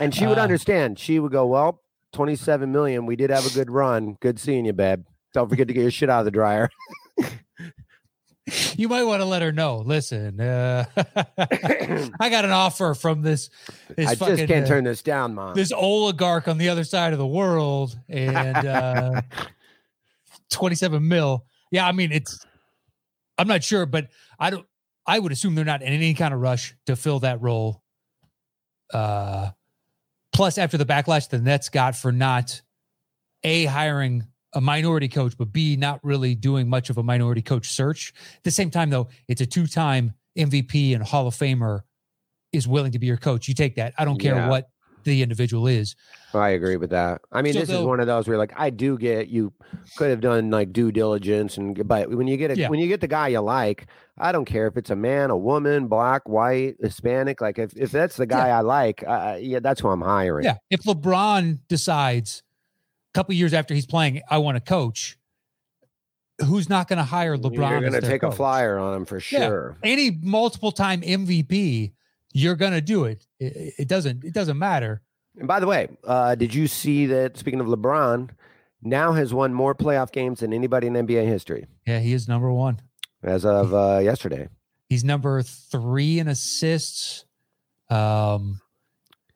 And she would Uh, understand. She would go, Well, 27 million. We did have a good run. Good seeing you, babe. Don't forget to get your shit out of the dryer. <laughs> You might want to let her know. Listen, uh, <laughs> I got an offer from this. this I fucking, just can't uh, turn this down, mom. this oligarch on the other side of the world and uh 27 mil yeah i mean it's i'm not sure but i don't i would assume they're not in any kind of rush to fill that role. Uh plus after the backlash the nets got for not a hiring a minority coach but b not really doing much of a minority coach search. At the same time though it's a two-time mvp and hall of famer is willing to be your coach. You take that. I don't care Yeah. what the individual is I agree with that. I mean, So this is one of those where like I do get you could have done like due diligence and but when you get a Yeah. when you get the guy you like, I don't care if it's a man, a woman, black, white, Hispanic. Like if, if that's the guy I like, uh, yeah, that's who I'm hiring. Yeah. If LeBron decides a couple years after he's playing, I want to coach, who's not going to hire LeBron? You're gonna their take a flyer on him for Yeah. sure. Any multiple time MVP, you're going to do it. it. It doesn't. It doesn't matter. And by the way, uh, did you see that? Speaking of LeBron, now has won more playoff games than anybody in NBA history Yeah, he is number one. as of uh, yesterday. He's number three in assists. Um,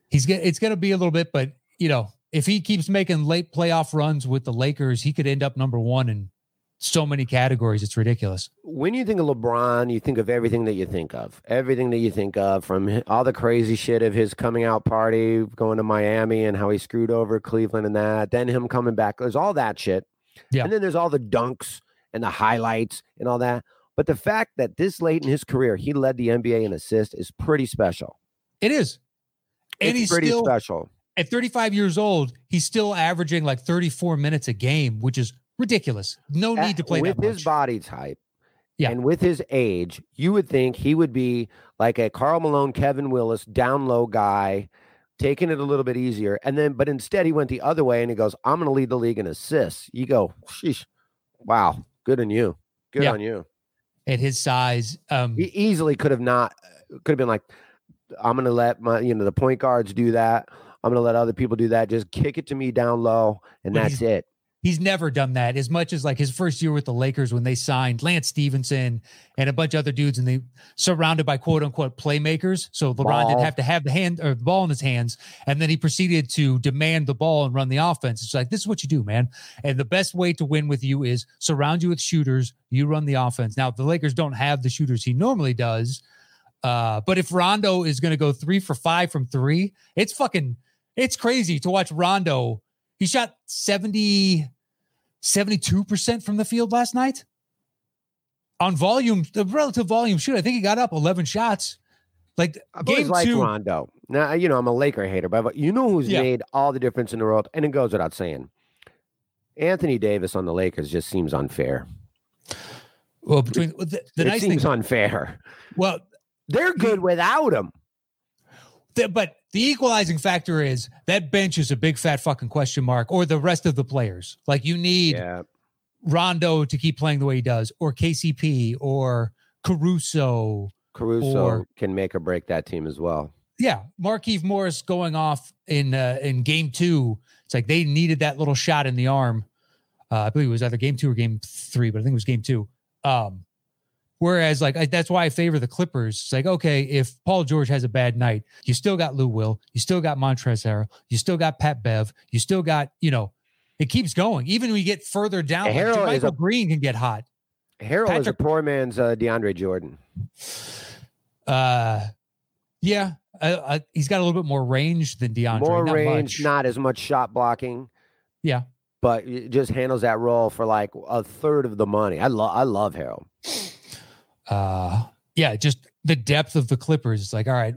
he's get. It's going to be a little bit, but you know, if he keeps making late playoff runs with the Lakers, he could end up number one in so many categories. It's ridiculous. When you think of LeBron, you think of everything that you think of. Everything that you think of from all the crazy shit of his coming out party, going to Miami and how he screwed over Cleveland and that. Then him coming back. There's all that shit. Yeah. And then there's all the dunks and the highlights and all that. But the fact that this late in his career, he led the NBA in assists is pretty special. It is. And it's he's pretty still special. at 35 years old, he's still averaging like 34 minutes a game, which is ridiculous. No need to play with his body type. Yeah. And with his age, you would think he would be like a Karl Malone, Kevin Willis, down low guy, taking it a little bit easier. And then, but instead, he went the other way and he goes, I'm going to lead the league in assists. You go, sheesh, wow, good on you. Good Yeah. on you. at his size. Um, He easily could have not, could have been like I'm gonna let my you know the point guards do that. I'm gonna let other people do that. Just kick it to me down low, and that's it. He's never done that as much as like his first year with the Lakers when they signed Lance Stephenson and a bunch of other dudes and they surrounded by quote unquote playmakers. So LeBron Ball. didn't have to have the hand or the ball in his hands. And then he proceeded to demand the ball and run the offense. It's like, this is what you do, man. And the best way to win with you is surround you with shooters. You run the offense. Now, the Lakers don't have the shooters he normally does. Uh, but if Rondo is going to go three for five from three, it's fucking, it's crazy to watch Rondo. He shot 70, 72% from the field last night on volume, the relative volume shoot. I think he got up 11 shots. Like I've game two, Rondo. Now you know I'm a Laker hater, but you know who's Yeah. made all the difference in the world, and it goes without saying. Anthony Davis on the Lakers just seems unfair. well, between the, the it nice thing, seems unfair. well, They're good without him. the, but the equalizing factor is that bench is a big fat fucking question mark, or the rest of the players. Like you need Yeah, Rondo to keep playing the way he does, or KCP, or Caruso. Caruso Or- can make or break that team as well. Yeah, Markieff Morris going off in uh, in game two. It's like they needed that little shot in the arm. Uh, I believe it was either game two or game three, but I think it was game two. Um, whereas, like I, that's why I favor the Clippers. It's like okay, if Paul George has a bad night, you still got Lou Will, you still got Montrezl Harrell, you still got Pat Bev, you still got you know, it keeps going. Even when you get further down, Harrell is Michael a- Green can get hot. Harrell is a poor man's uh, DeAndre Jordan. Uh, yeah, he's got a little bit more range than DeAndre. More not range, much. not as much shot blocking. Yeah. but just handles that role for like a third of the money. I love I love Harrell. Uh yeah just the depth of the clippers. It's like all right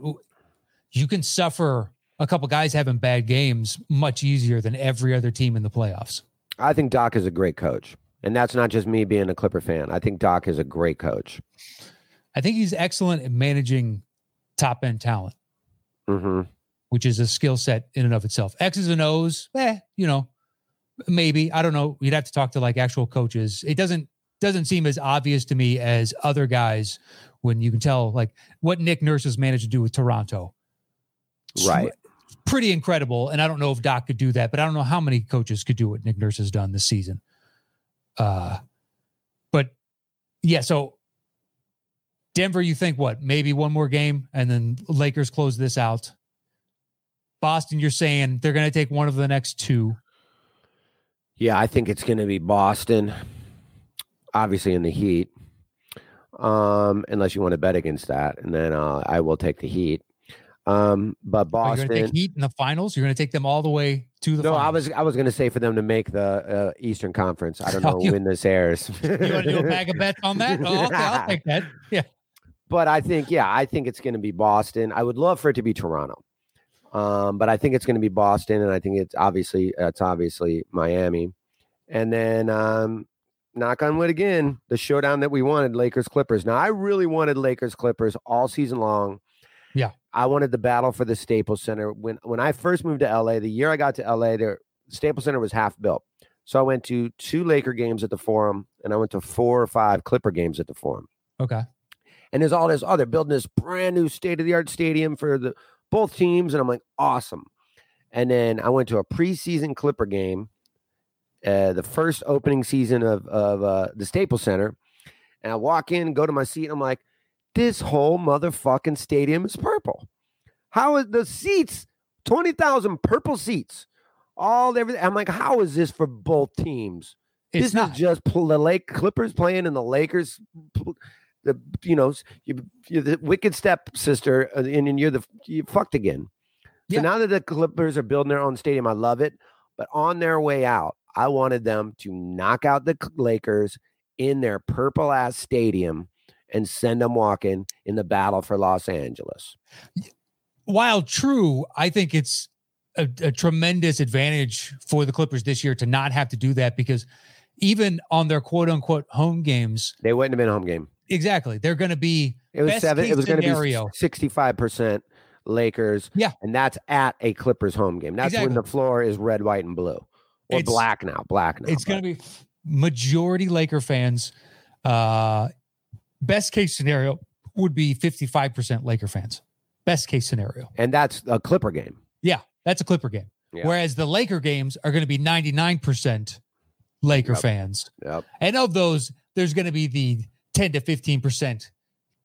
you can suffer a couple guys having bad games much easier than every other team in the playoffs. I think Doc is a great coach. And that's not just me being a Clipper fan. I think Doc is a great coach. i think he's excellent at managing top end talent. Hmm which is a skill set in and of itself. X's and o's eh you know maybe. I don't know. You'd have to talk to like actual coaches. It doesn't doesn't seem as obvious to me as other guys when you can tell like what nick nurse has managed to do with toronto Right. pretty incredible. And I don't know if Doc could do that, but I don't know how many coaches could do what Nick Nurse has done this season. Uh, but yeah, so Denver, you think what? Maybe one more game and then Lakers close this out. Boston, you're saying they're going to take one of the next two. Yeah, I think it's going to be Boston, obviously in the Heat. Um, unless you want to bet against that, and then uh, I will take the Heat. Um, but Boston. take Heat in the finals? You're going to take them all the way to the no, finals. I was I was going to say for them to make the uh, Eastern Conference. I don't <laughs> know Oh, you- when this airs. <laughs> You want to do a bag of bets on that? Oh, okay, I'll take that. <laughs> Yeah. but I think, yeah, I think it's going to be Boston. I would love for it to be Toronto, um, but I think it's going to be Boston, and I think it's obviously it's obviously Miami, and then um, knock on wood again, the showdown that we wanted, Lakers Clippers. Now I really wanted Lakers Clippers all season long. Yeah. I wanted the battle for the Staples Center when when I first moved to LA. The year I got to LA, the Staples Center was half built. So I went to two Laker games at the Forum, and I went to four or five Clipper games at the Forum Okay. and there's all this oh they're building this brand new state of the art stadium for the both teams and i'm like awesome and then i went to a preseason clipper game uh, the first opening season of, of uh, the staples center and i walk in go to my seat and i'm like this whole motherfucking stadium is purple how is the seats 20000 purple seats all everything i'm like how is this for both teams It's this not. is just pl- the Lake Clippers playing and the Lakers. pl- The you know you, you're the wicked step sister, and, and you're the you fucked again. So Yeah. now that the Clippers are building their own stadium, I love it. But on their way out, I wanted them to knock out the Lakers in their purple ass stadium and send them walking in the battle for Los Angeles. while true, I think it's a, a tremendous advantage for the Clippers this year to not have to do that because even on their quote unquote home games, They wouldn't have been a home game. exactly, they're going to be It was seven. It was going to be sixty-five percent Lakers. Yeah. and that's at a Clippers home game. That's when the floor is red, white, and blue, or It's- black now. Black now. it's going to be majority Laker fans. Uh, best case scenario would be 55% Laker fans. Best case scenario. And that's a Clipper game. Yeah, that's a Clipper game. Yeah. Whereas the Laker games are going to be 99% Laker Yep. fans. Yep. And of those, there's going to be the 10 to 15%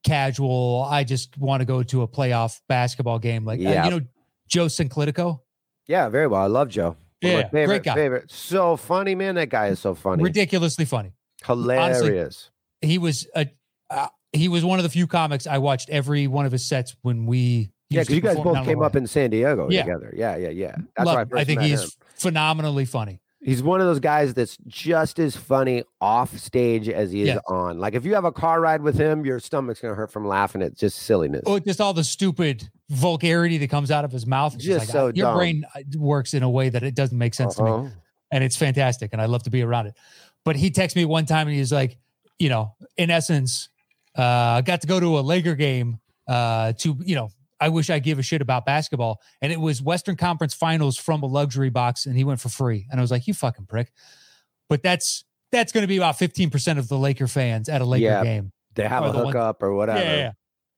casual. I just want to go to a playoff basketball game. Like, uh, you know, Joe Sinclitico, Yeah, very well. I love Joe. One of my Yeah, great guy. Favorite. So funny, man. That guy is so funny. ridiculously funny. Hilarious. He was a, uh, he was one of the few comics I watched every one of his sets when we. yeah, because you guys both came up in San Diego Yeah. together. Yeah, yeah, yeah. That's Love why I, I think he's him. phenomenally funny. He's one of those guys that's just as funny off stage as he is on. Like if you have a car ride with him, your stomach's gonna hurt from laughing at just silliness. Oh, just all the stupid vulgarity that comes out of his mouth. It's Just so your dumb. brain uh, works in a way that it doesn't make sense to me. Uh-huh. and it's fantastic and I love to be around it. But he texted me one time and he's like, you know, in essence, uh, got to go to a Laker game uh, to, you know, I wish I give a shit about basketball. And it was Western Conference Finals from a luxury box and he went for free. And I was like, you fucking prick. But that's that's going to be about 15% of the Laker fans at a Laker Yeah. game. They have a the hookup or whatever. Yeah, yeah, yeah.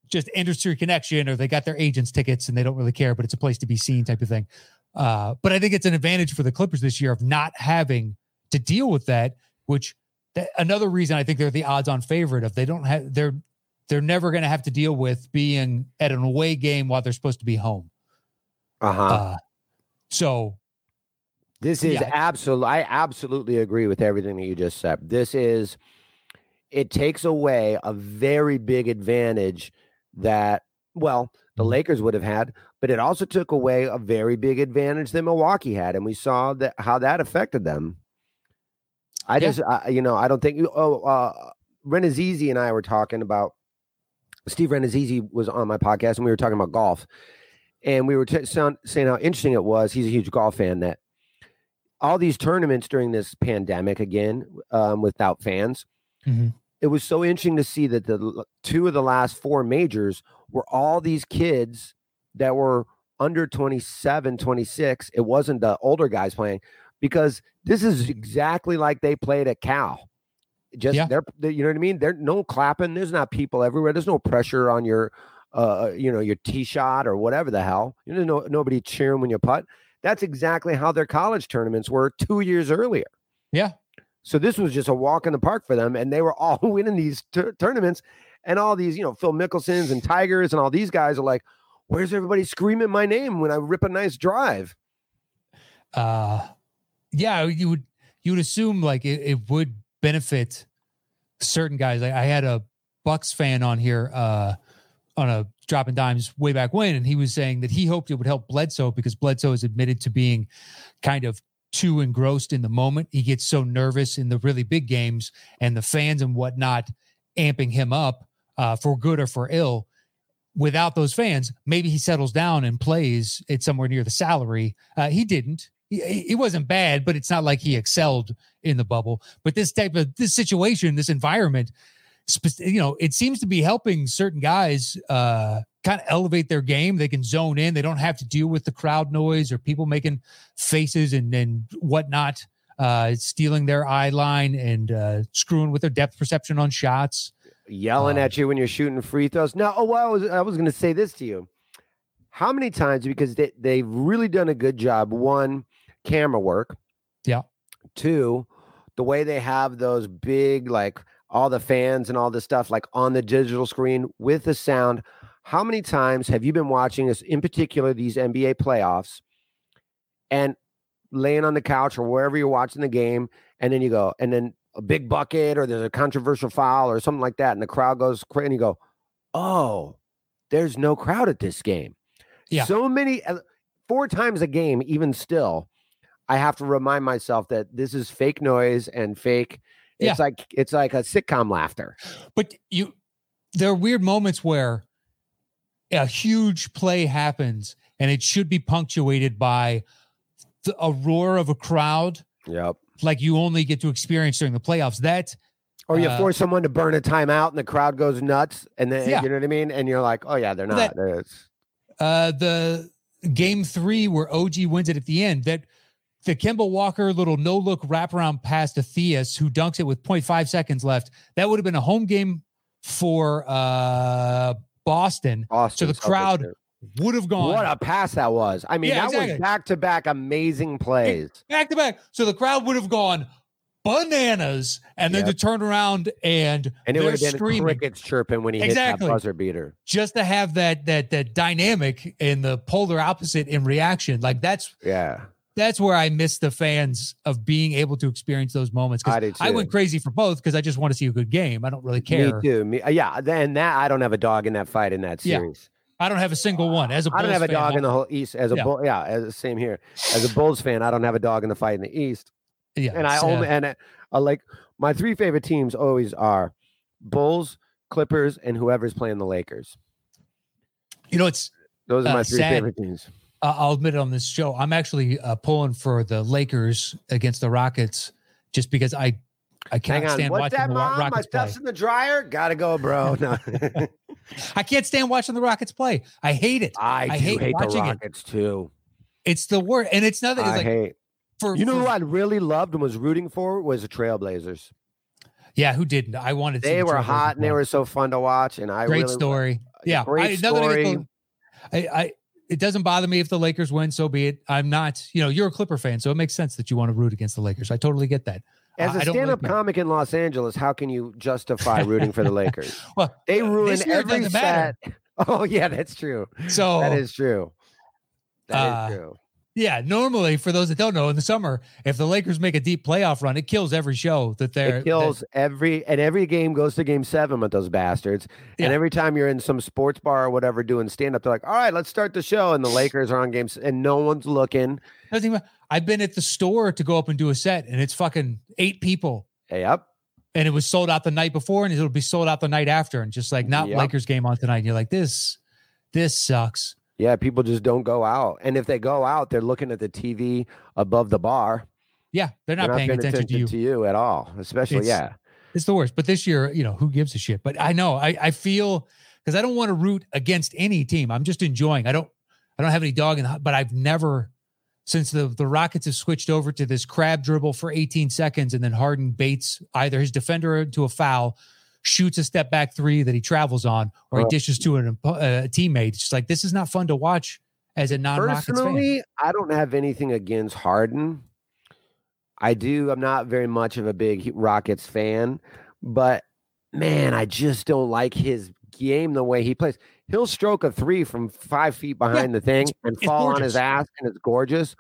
Just industry connection, or they got their agents tickets and they don't really care, but it's a place to be seen type of thing. Uh, but I think it's an advantage for the Clippers this year of not having to deal with that, which that, another reason I think they're the odds-on favorite of they don't have they're they're never going to have to deal with being at an away game while they're supposed to be home. Uh-huh. Uh, so This is Yeah. absolute. I absolutely agree with everything that you just said. This is. It takes away a very big advantage that well the Mhm. Lakers would have had, but it also took away a very big advantage that Milwaukee had, and we saw that how that affected them. I Yeah. just, I, you know, I don't think. you- Oh, uh, Rannazzisi and I were talking about. Steve Rannazzisi was on my podcast, and we were talking about golf, and we were t- sound, saying how interesting it was. He's a huge golf fan. That all these tournaments during this pandemic again, um, without fans, Mhm. it was so interesting to see that the two of the last four majors were all these kids that were under 27 26 it wasn't the older guys playing because this is exactly like they played at cal just Yeah. they're, they you know what i mean They're no clapping there's not people everywhere there's no pressure on your uh you know your tee shot or whatever the hell you know no, nobody cheering when you putt that's exactly how their college tournaments were two years earlier yeah, so this was just a walk in the park for them, and they were <laughs> all winning these tur- tournaments. And all these, you know, Phil Mickelsons and Tigers and all these guys are like, "Where's everybody screaming my name when I rip a nice drive?" uh, yeah, you would you would assume like it, it would benefit certain guys. Like I had a Bucks fan on here uh, on a dropping dimes way back when, and he was saying that he hoped it would help Bledsoe because Bledsoe is admitted to being kind of too engrossed in the moment. He gets so nervous in the really big games, and the fans and whatnot amping him up uh, for good or for ill. Without those fans, maybe he settles down and plays at somewhere near the salary. Uh, he didn't. He wasn't bad, but it's not like he excelled in the bubble. But this type of this situation, this environment, you know, it seems to be helping certain guys uh, kind of elevate their game. They can zone in. They don't have to deal with the crowd noise or people making faces and and whatnot, uh, stealing their eye line and uh, screwing with their depth perception on shots. Yelling Um, at you when you're shooting free throws. Now, oh, well, I was I was going to say this to you. How many times? Because they they've really done a good job. One, camera work. Yeah. Two, the way they have those big like all the fans and all this stuff like on the digital screen with the sound. How many times have you been watching this, in particular these NBA playoffs, and laying on the couch or wherever you're watching the game, and then you go, and then a big bucket or there's a controversial foul or something like that, and the crowd goes crazy, and you go, oh, there's no crowd at this game. Yeah. So many, uh, four times a game, even still, I have to remind myself that this is fake noise and fake. It's Yeah. like it's like a sitcom laughter. But you, there are weird moments where a huge play happens and it should be punctuated by the, a roar of a crowd Yep. like you only get to experience during the playoffs. That Or you Uh, force someone to burn a timeout and the crowd goes nuts, and then Yeah. you know what I mean, and you're like, oh yeah, they're not. That- uh the game three where OG wins it at the end, that the Kemba Walker little no look wraparound pass to Theis, who dunks it with 0.5 seconds left, that would have been a home game for uh Boston. Boston the crowd- would have gone What a pass that was. I mean, Yeah, that exactly. was back to back amazing plays. back to back. So the crowd would have gone bananas, and then Yep. to turn around and And it would have been screaming crickets chirping when he Exactly. hit that buzzer beater. just to have that that that dynamic and the polar opposite in reaction. Like that's Yeah. That's where I miss the fans of being able to experience those moments. I I went crazy for both because I just want to see a good game. I don't really care. Me too. Me, uh, yeah. Then that I don't have a dog in that fight in that series. Yeah. I don't have a single one. As a I don't Bulls have a fan, dog in the whole East as a Yeah. bull. Yeah, as same here. As a Bulls fan, I don't have a dog in the fight in the East. Yeah, and I uh, only and uh, like my three favorite teams always are Bulls, Clippers, and whoever's playing the Lakers. you know it's Those are Uh, my three sad. favorite teams. Uh, I'll admit it on this show. I'm actually uh, pulling for the Lakers against the Rockets just because I I can't on, stand what's watching that, the mom? My Rockets play. stuff's in the dryer. Gotta go, bro. <laughs> No, I can't stand watching the Rockets play. I hate it. I, I do hate hate, the watching it. Rockets too. It's the worst, and it's nothing. It's I like hate. for You know for- who I really loved and was rooting for was the Trailblazers. Yeah, who didn't? I wanted. to They the were hot and they were so fun to watch. And I great really, story. Yeah, great I, story. I, I it doesn't bother me if the Lakers win. So be it. I'm not. You know, you're a Clipper fan, so it makes sense that you want to root against the Lakers. I totally get that. As a stand-up comic in Los Angeles, how can you justify rooting for the <laughs> Lakers? Well, They ruin every set. <laughs> Oh yeah, that's true. So That is true. That is Uh, true. Yeah, normally for those that don't know, in the summer, if the Lakers make a deep playoff run, it kills every show that they're It kills every and every game goes to game seven with those bastards. Yeah. And every time you're in some sports bar or whatever doing stand up, they're like, "All right, let's start the show." And the Lakers are on games, and no one's looking. I've been at the store to go up and do a set, and it's fucking eight people. Hey, up. and it was sold out the night before and it'll be sold out the night after and just like not Yep. Lakers game on tonight. And you're like, this, this sucks. Yeah, people just don't go out, and if they go out, they're looking at the TV above the bar. Yeah, they're not, They're paying attention, to you. at all. Especially, It's- yeah, It's the worst. But this year, you know, who gives a shit? But I know I, I feel because I don't want to root against any team. I'm just enjoying. I don't I don't have any dog in the but I've never since the the Rockets have switched over to this crab dribble for 18 seconds and then Harden baits either his defender into a foul, shoots a step back three that he travels on, or he dishes to an, uh, a teammate. It's just like this is not fun to watch as a non-Rockets fan. Personally, I don't have anything against Harden. I do. I'm not very much of a big Rockets fan, but man, I just don't like his game the way he plays. He'll stroke a three from five feet behind the thing and fall on his ass, and it's gorgeous.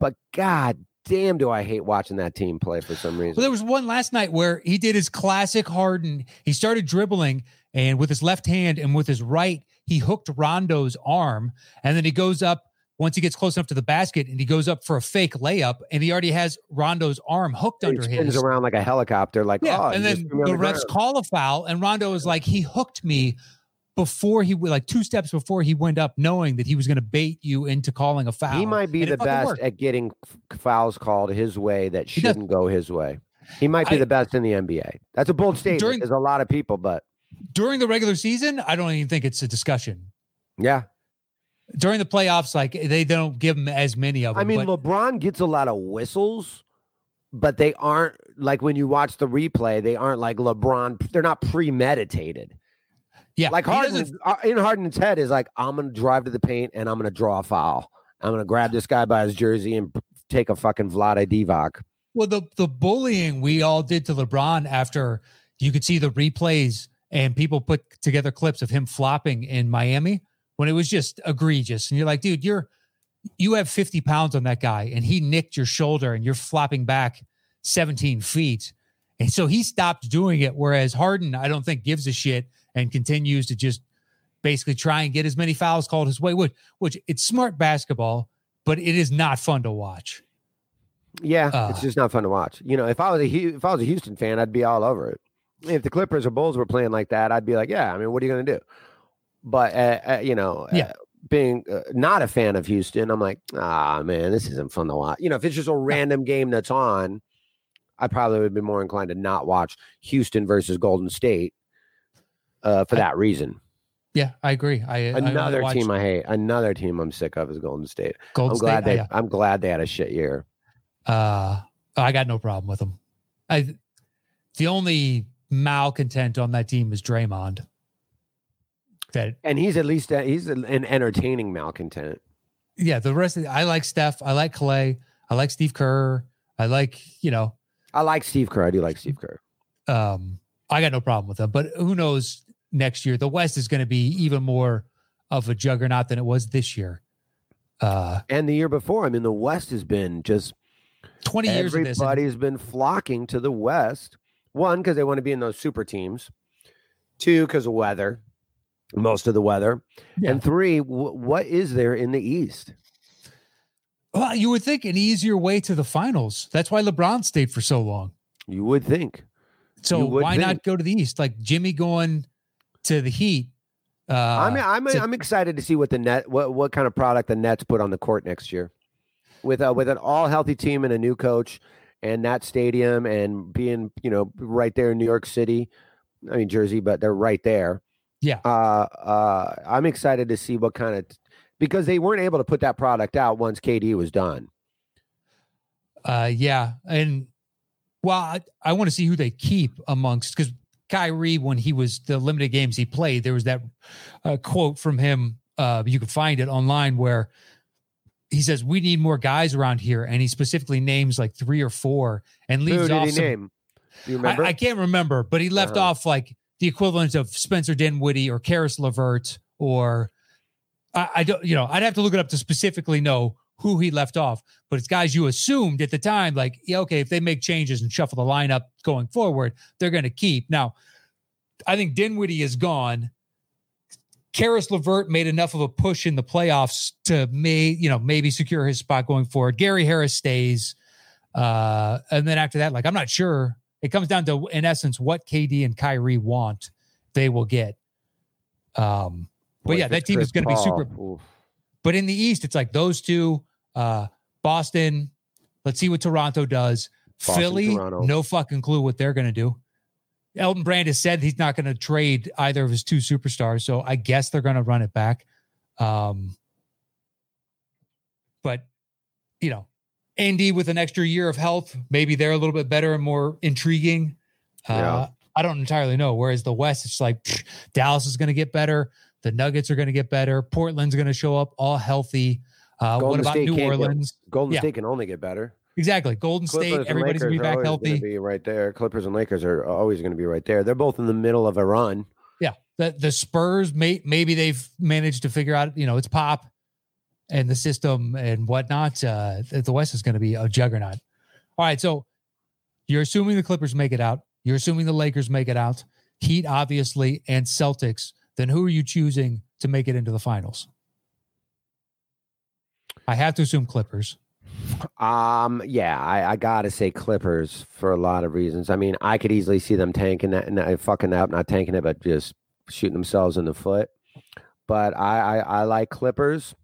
But god damn, do I hate watching that team play for some reason. Well, there was one last night where he did his classic Harden. He started dribbling and with his left hand and with his right, he hooked Rondo's arm. And then he goes up once he gets close enough to the basket and he goes up for a fake layup and he already has Rondo's arm hooked he under spins his. around like a helicopter, like Yeah. oh, and then the refs ground. call a foul and Rondo is like, he hooked me before he like two steps before he went up, knowing that he was going to bait you into calling a foul. He might be And the best worked. at getting fouls called his way that shouldn't go his way. He might be I- the best in the NBA. That's a bold statement. During- There's a lot of people, but During the regular season, I don't even think it's a discussion. yeah. During the playoffs, like they don't give him as many of them. I mean, but- LeBron gets a lot of whistles, but they aren't like when you watch the replay, they aren't like LeBron. They're not premeditated. Yeah, Like Harden, uh, in Harden's head is like, I'm going to drive to the paint and I'm going to draw a foul. I'm going to grab this guy by his jersey and take a fucking Vlade Divac. Well, the the bullying we all did to LeBron after you could see the replays and people put together clips of him flopping in Miami when it was just egregious. And you're like, dude, you're you have 50 pounds on that guy and he nicked your shoulder and you're flopping back 17 feet. And so he stopped doing it. Whereas Harden, I don't think gives a shit and continues to just basically try and get as many fouls called his way, which which it's smart basketball, but it is not fun to watch. Yeah, Uh, it's just not fun to watch. You know, if I was a if I was a Houston fan, I'd be all over it. If the Clippers or Bulls were playing like that, I'd be like, yeah. I mean, what are you going to do? But uh, uh, you know, Yeah. uh, being uh, not a fan of Houston, I'm like, ah, man, this isn't fun to watch. You know, if it's just a random game that's on, I probably would be more inclined to not watch Houston versus Golden State uh, for I- that reason. Yeah, I agree. I I Another watched team I hate. Another team I'm sick of is Golden State. Golden I'm State. glad they. I, I'm glad they had a shit year. uh, I got no problem with them. I the only malcontent on that team is Draymond. that and he's at least uh, he's an entertaining malcontent. Yeah, the rest of the, I like Steph, I like Clay, I like Steve Kerr, I like you know, I like Steve Kerr. I do like Steve Kerr. Um, I got no problem with them, but who knows next year? The West is going to be even more of a juggernaut than it was this year. Uh, and the year before, I mean, the West has been just 20 years. Everybody's been flocking to the West. One, because they want to be in those super teams. Two, because of weather, most of the weather. Yeah. And three, w- what is there in the East? Well, you would think an easier way to the finals. That's why LeBron stayed for so long. You would think. So why think. not go to the East? Like Jimmy going to the Heat. Uh, I'm I'm to, I'm excited to see what the net what what kind of product the Nets put on the court next year, with uh, with an all healthy team and a new coach, and that stadium and being you know right there in New York City, I mean Jersey, but they're right there. Yeah. Uh, uh, I'm excited to see what kind of because they weren't able to put that product out once KD was done. Uh, yeah, and well, I, I want to see who they keep amongst because Kyrie, when he was the limited games he played, there was that uh, quote from him. Uh, you can find it online where he says, "We need more guys around here," and he specifically names like three or four and leaves who did off. He some, name? Do you remember? I, I, can't remember, but he left uh-huh. off like the equivalent of Spencer Dinwiddie or Caris LeVert or I, I don't, you know, I'd have to look it up to specifically know who he left off, but it's guys you assumed at the time, like, yeah, okay, if they make changes and shuffle the lineup going forward, they're going to keep. Now, I think Dinwiddie is gone. Caris LeVert made enough of a push in the playoffs to may, you know, maybe secure his spot going forward. Gary Harris stays. Uh, and then after that, like, I'm not sure. It comes down to, in essence, what KD and Kyrie want, they will get. Um, but yeah, that team is going to be super. Oof. But in the East, it's like those two, uh, Boston. Let's see what Toronto does. Boston, Philly, Toronto. no fucking clue what they're going to do. Elton Brand has said he's not going to trade either of his two superstars, so I guess they're going to run it back. Um, but you know, Andy with an extra year of health, maybe they're a little bit better and more intriguing. Uh, yeah. I don't entirely know. Whereas the West, it's like pff, Dallas is going to get better. The Nuggets are going to get better. Portland's going to show up all healthy. Uh, what about State New Orleans? Get, Golden yeah. State can only get better. Exactly. Golden Clippers State, everybody's going to be back healthy. Be right there. Clippers and Lakers are always going to be right there. They're both in the middle of a run. Yeah. The the Spurs may maybe they've managed to figure out, you know, it's pop and the system and whatnot. Uh, the West is going to be a juggernaut. All right. So you're assuming the Clippers make it out. You're assuming the Lakers make it out. Heat, obviously, and Celtics then who are you choosing to make it into the finals? I have to assume Clippers. Um, yeah, I, I gotta say Clippers for a lot of reasons. I mean, I could easily see them tanking that and fucking up, not tanking it, but just shooting themselves in the foot. But I, I, I like Clippers.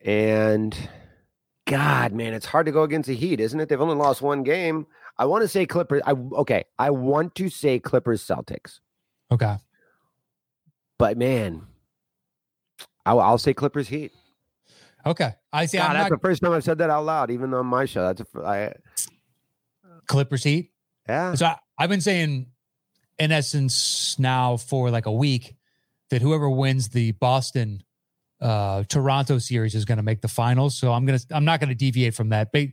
And God, man, it's hard to go against the Heat, isn't it? They've only lost one game. I want to say Clippers. I okay. I want to say Clippers Celtics. Okay. But man, I'll, I'll say Clippers Heat. Okay, I see. God, that's not... the first time I've said that out loud, even on my show. That's a, I, Clippers Heat. Yeah. So I, I've been saying, in essence, now for like a week, that whoever wins the Boston uh, Toronto series is going to make the finals. So I'm gonna I'm not going to deviate from that. But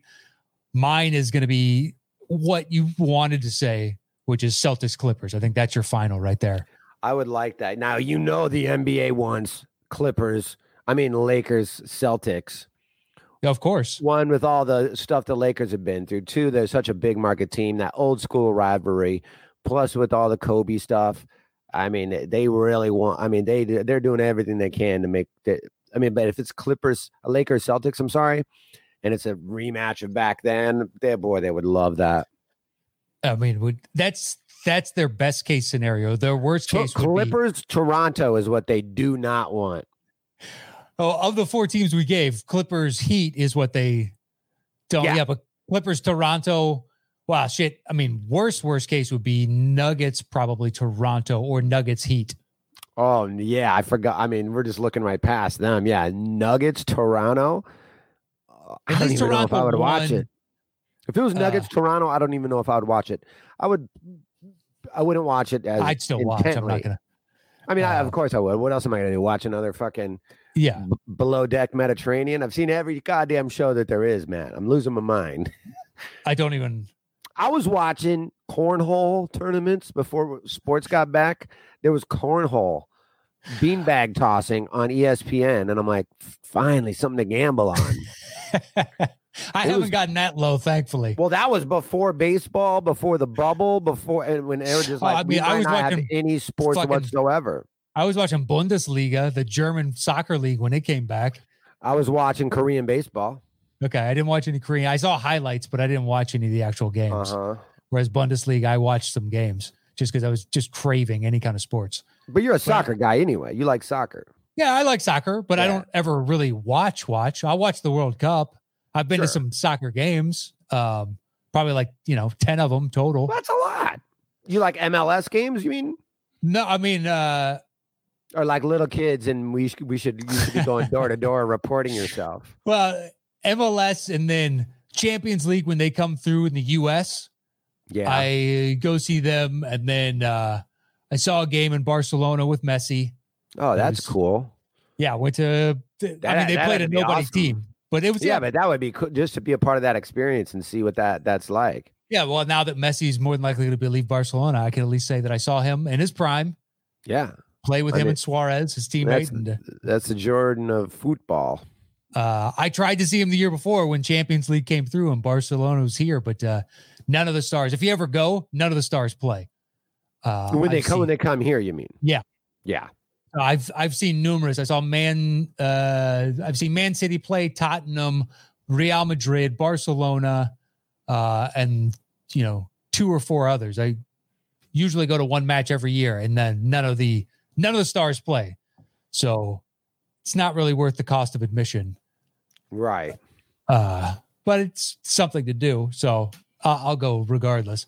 mine is going to be what you wanted to say which is Celtics Clippers. I think that's your final right there. I would like that. Now you know the NBA wants Clippers. I mean Lakers, Celtics. Yeah, of course. One with all the stuff the Lakers have been through. Two, they're such a big market team. That old school rivalry, plus with all the Kobe stuff. I mean, they really want. I mean, they they're doing everything they can to make. The, I mean, but if it's Clippers, Lakers, Celtics, I'm sorry, and it's a rematch of back then, they boy, they would love that. I mean, would that's that's their best case scenario. Their worst case Clippers, be, Toronto is what they do not want. Oh, of the four teams we gave, Clippers, Heat is what they don't. Yeah, yeah but Clippers, Toronto. Wow, shit. I mean, worst worst case would be Nuggets, probably Toronto or Nuggets, Heat. Oh yeah, I forgot. I mean, we're just looking right past them. Yeah, Nuggets, Toronto. At I don't even Toronto know if I would won, watch it. If it was Nuggets uh, Toronto, I don't even know if I would watch it. I would. I wouldn't watch it as. I'd still intently. watch. I'm not gonna. I mean, I, Uh, of course I would. What else am I going to do? Watch another fucking Yeah. b- below deck Mediterranean? I've seen every goddamn show that there is, man. I'm losing my mind. <laughs> I don't even. I was watching cornhole tournaments before sports got back. There was cornhole, beanbag <sighs> tossing on ESPN, and I'm like, finally something to gamble on. <laughs> I It haven't was- gotten that low, thankfully. well, that was before baseball, before the bubble, before and when they were just Oh, like, I we mean, I was not have watching any sports fucking- whatsoever. I was watching Bundesliga, the German soccer league, when it came back. I was watching Korean baseball. Okay, I didn't watch any Korean. I saw highlights, but I didn't watch any of the actual games. huh. Whereas Bundesliga, I watched some games just because I was just craving any kind of sports. But you're a soccer guy anyway. You like soccer. Yeah, I like soccer, but I don't ever really watch. Watch. I'll watch the World Cup. I've been to some soccer games. Um, probably like you know ten of them total. Well, that's a lot. You like MLS games? You mean? No, I mean, uh, Or like little kids, and we we should you should be going door to door reporting yourself. well, MLS and then Champions League when they come through in the U.S. Yeah. I go see them, and then uh, I saw a game in Barcelona with Messi. oh, that's was- cool. Yeah, went to. I mean, they played a nobody awesome. team, but it was Yeah, yeah, but that would be cool just to be a part of that experience and see what that that's like. yeah. Well, now that Messi is more than likely going to leave Barcelona, I can at least say that I saw him in his prime Yeah, play with I him mean, and Suarez, his teammate, that's- and that's the Jordan of football. uh, I tried to see him the year before when Champions League came through and Barcelona was here, but uh, none of the stars. If you ever go, none of the stars play. Uh, when they I've come, when they come here, you mean? Yeah. yeah. I've I've seen numerous. I saw Man. Uh, I've seen Man City play Tottenham, Real Madrid, Barcelona, uh, and you know two or four others. I usually go to one match every year, and then none of the none of the stars play. So it's not really worth the cost of admission. Right. Uh, but it's something to do. So uh, I'll go regardless.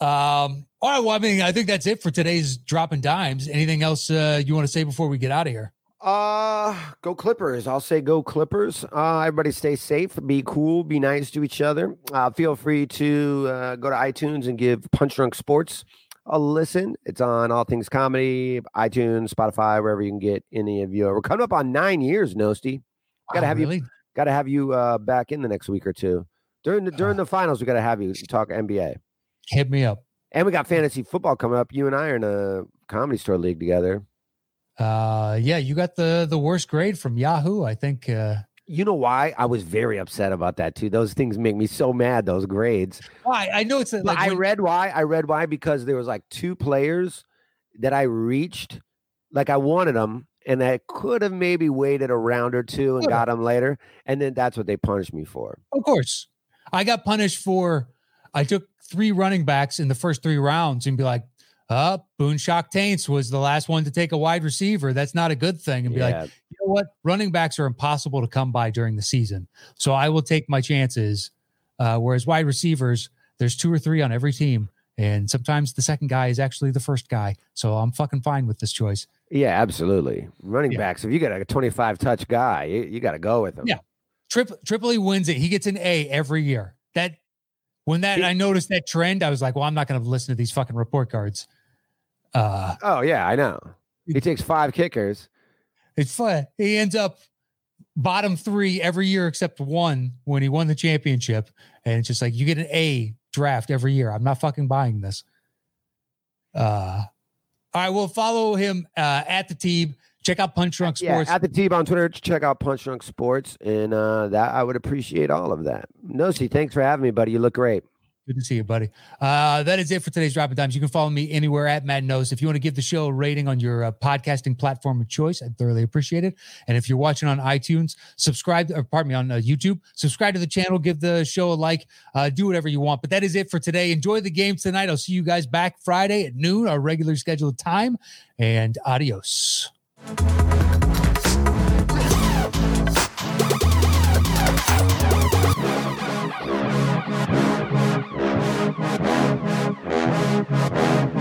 Um, all right. Well, I mean, I think that's it for today's dropping dimes. Anything else uh, you want to say before we get out of here? Uh, go Clippers. I'll say go Clippers. Uh, everybody stay safe, be cool, be nice to each other. Uh, feel free to uh, go to iTunes and give Punch Drunk Sports a listen. It's on All Things Comedy, iTunes, Spotify, wherever you can get any of you. We're coming up on nine years, Nosty. Gotta Wow, have you- Got to have you uh, back in the next week or two. During the during the finals, we got to have you talk NBA. Hit me up. And we got fantasy football coming up. You and I are in a comedy store league together. Uh, yeah, you got the the worst grade from Yahoo. I think. Uh, You know why? I was very upset about that too. Those things make me so mad. Those grades. why? I know it's like I when- read why. I read why because there was like two players that I reached, like I wanted them, and I could have maybe waited a round or two and got them later, and then that's what they punished me for. Of course. I got punished for I took three running backs in the first three rounds and be like, uh, Boone Shock Taints was the last one to take a wide receiver. That's not a good thing. And be like, you know what? Running backs are impossible to come by during the season. So I will take my chances. Uh, whereas wide receivers, there's two or three on every team. And sometimes the second guy is actually the first guy. So I'm fucking fine with this choice. yeah, absolutely. Running Yeah. backs. If you got a 25 touch guy, you, you got to go with him. Yeah. Trip, Tripoli wins it. He gets an A every year. That when that I noticed that trend, I was like, well, I'm not going to listen to these fucking report cards. Uh, Oh yeah, I know. He takes five kickers. it's fun. He ends up bottom three every year except one when he won the championship, and it's just like you get an A draft every year. I'm not fucking buying this. Uh, all right, well, follow him uh, at the team. Check out Punch Drunk Yeah, Sports. at the team on Twitter. Check out Punch Drunk Sports, and uh, that I would appreciate all of that. Nosy, thanks for having me, buddy. You look great. Good to see you, buddy. Uh, that is it for today's Dropping Dimes. You can follow me anywhere at Matt Knost. If you want to give the show a rating on your uh, podcasting platform of choice, I'd thoroughly appreciate it. And if you're watching on iTunes, subscribe, or pardon me, on uh, YouTube, subscribe to the channel, give the show a like, uh, do whatever you want. But that is it for today. Enjoy the games tonight. I'll see you guys back Friday at noon, our regular scheduled time. And adios. Thank <laughs>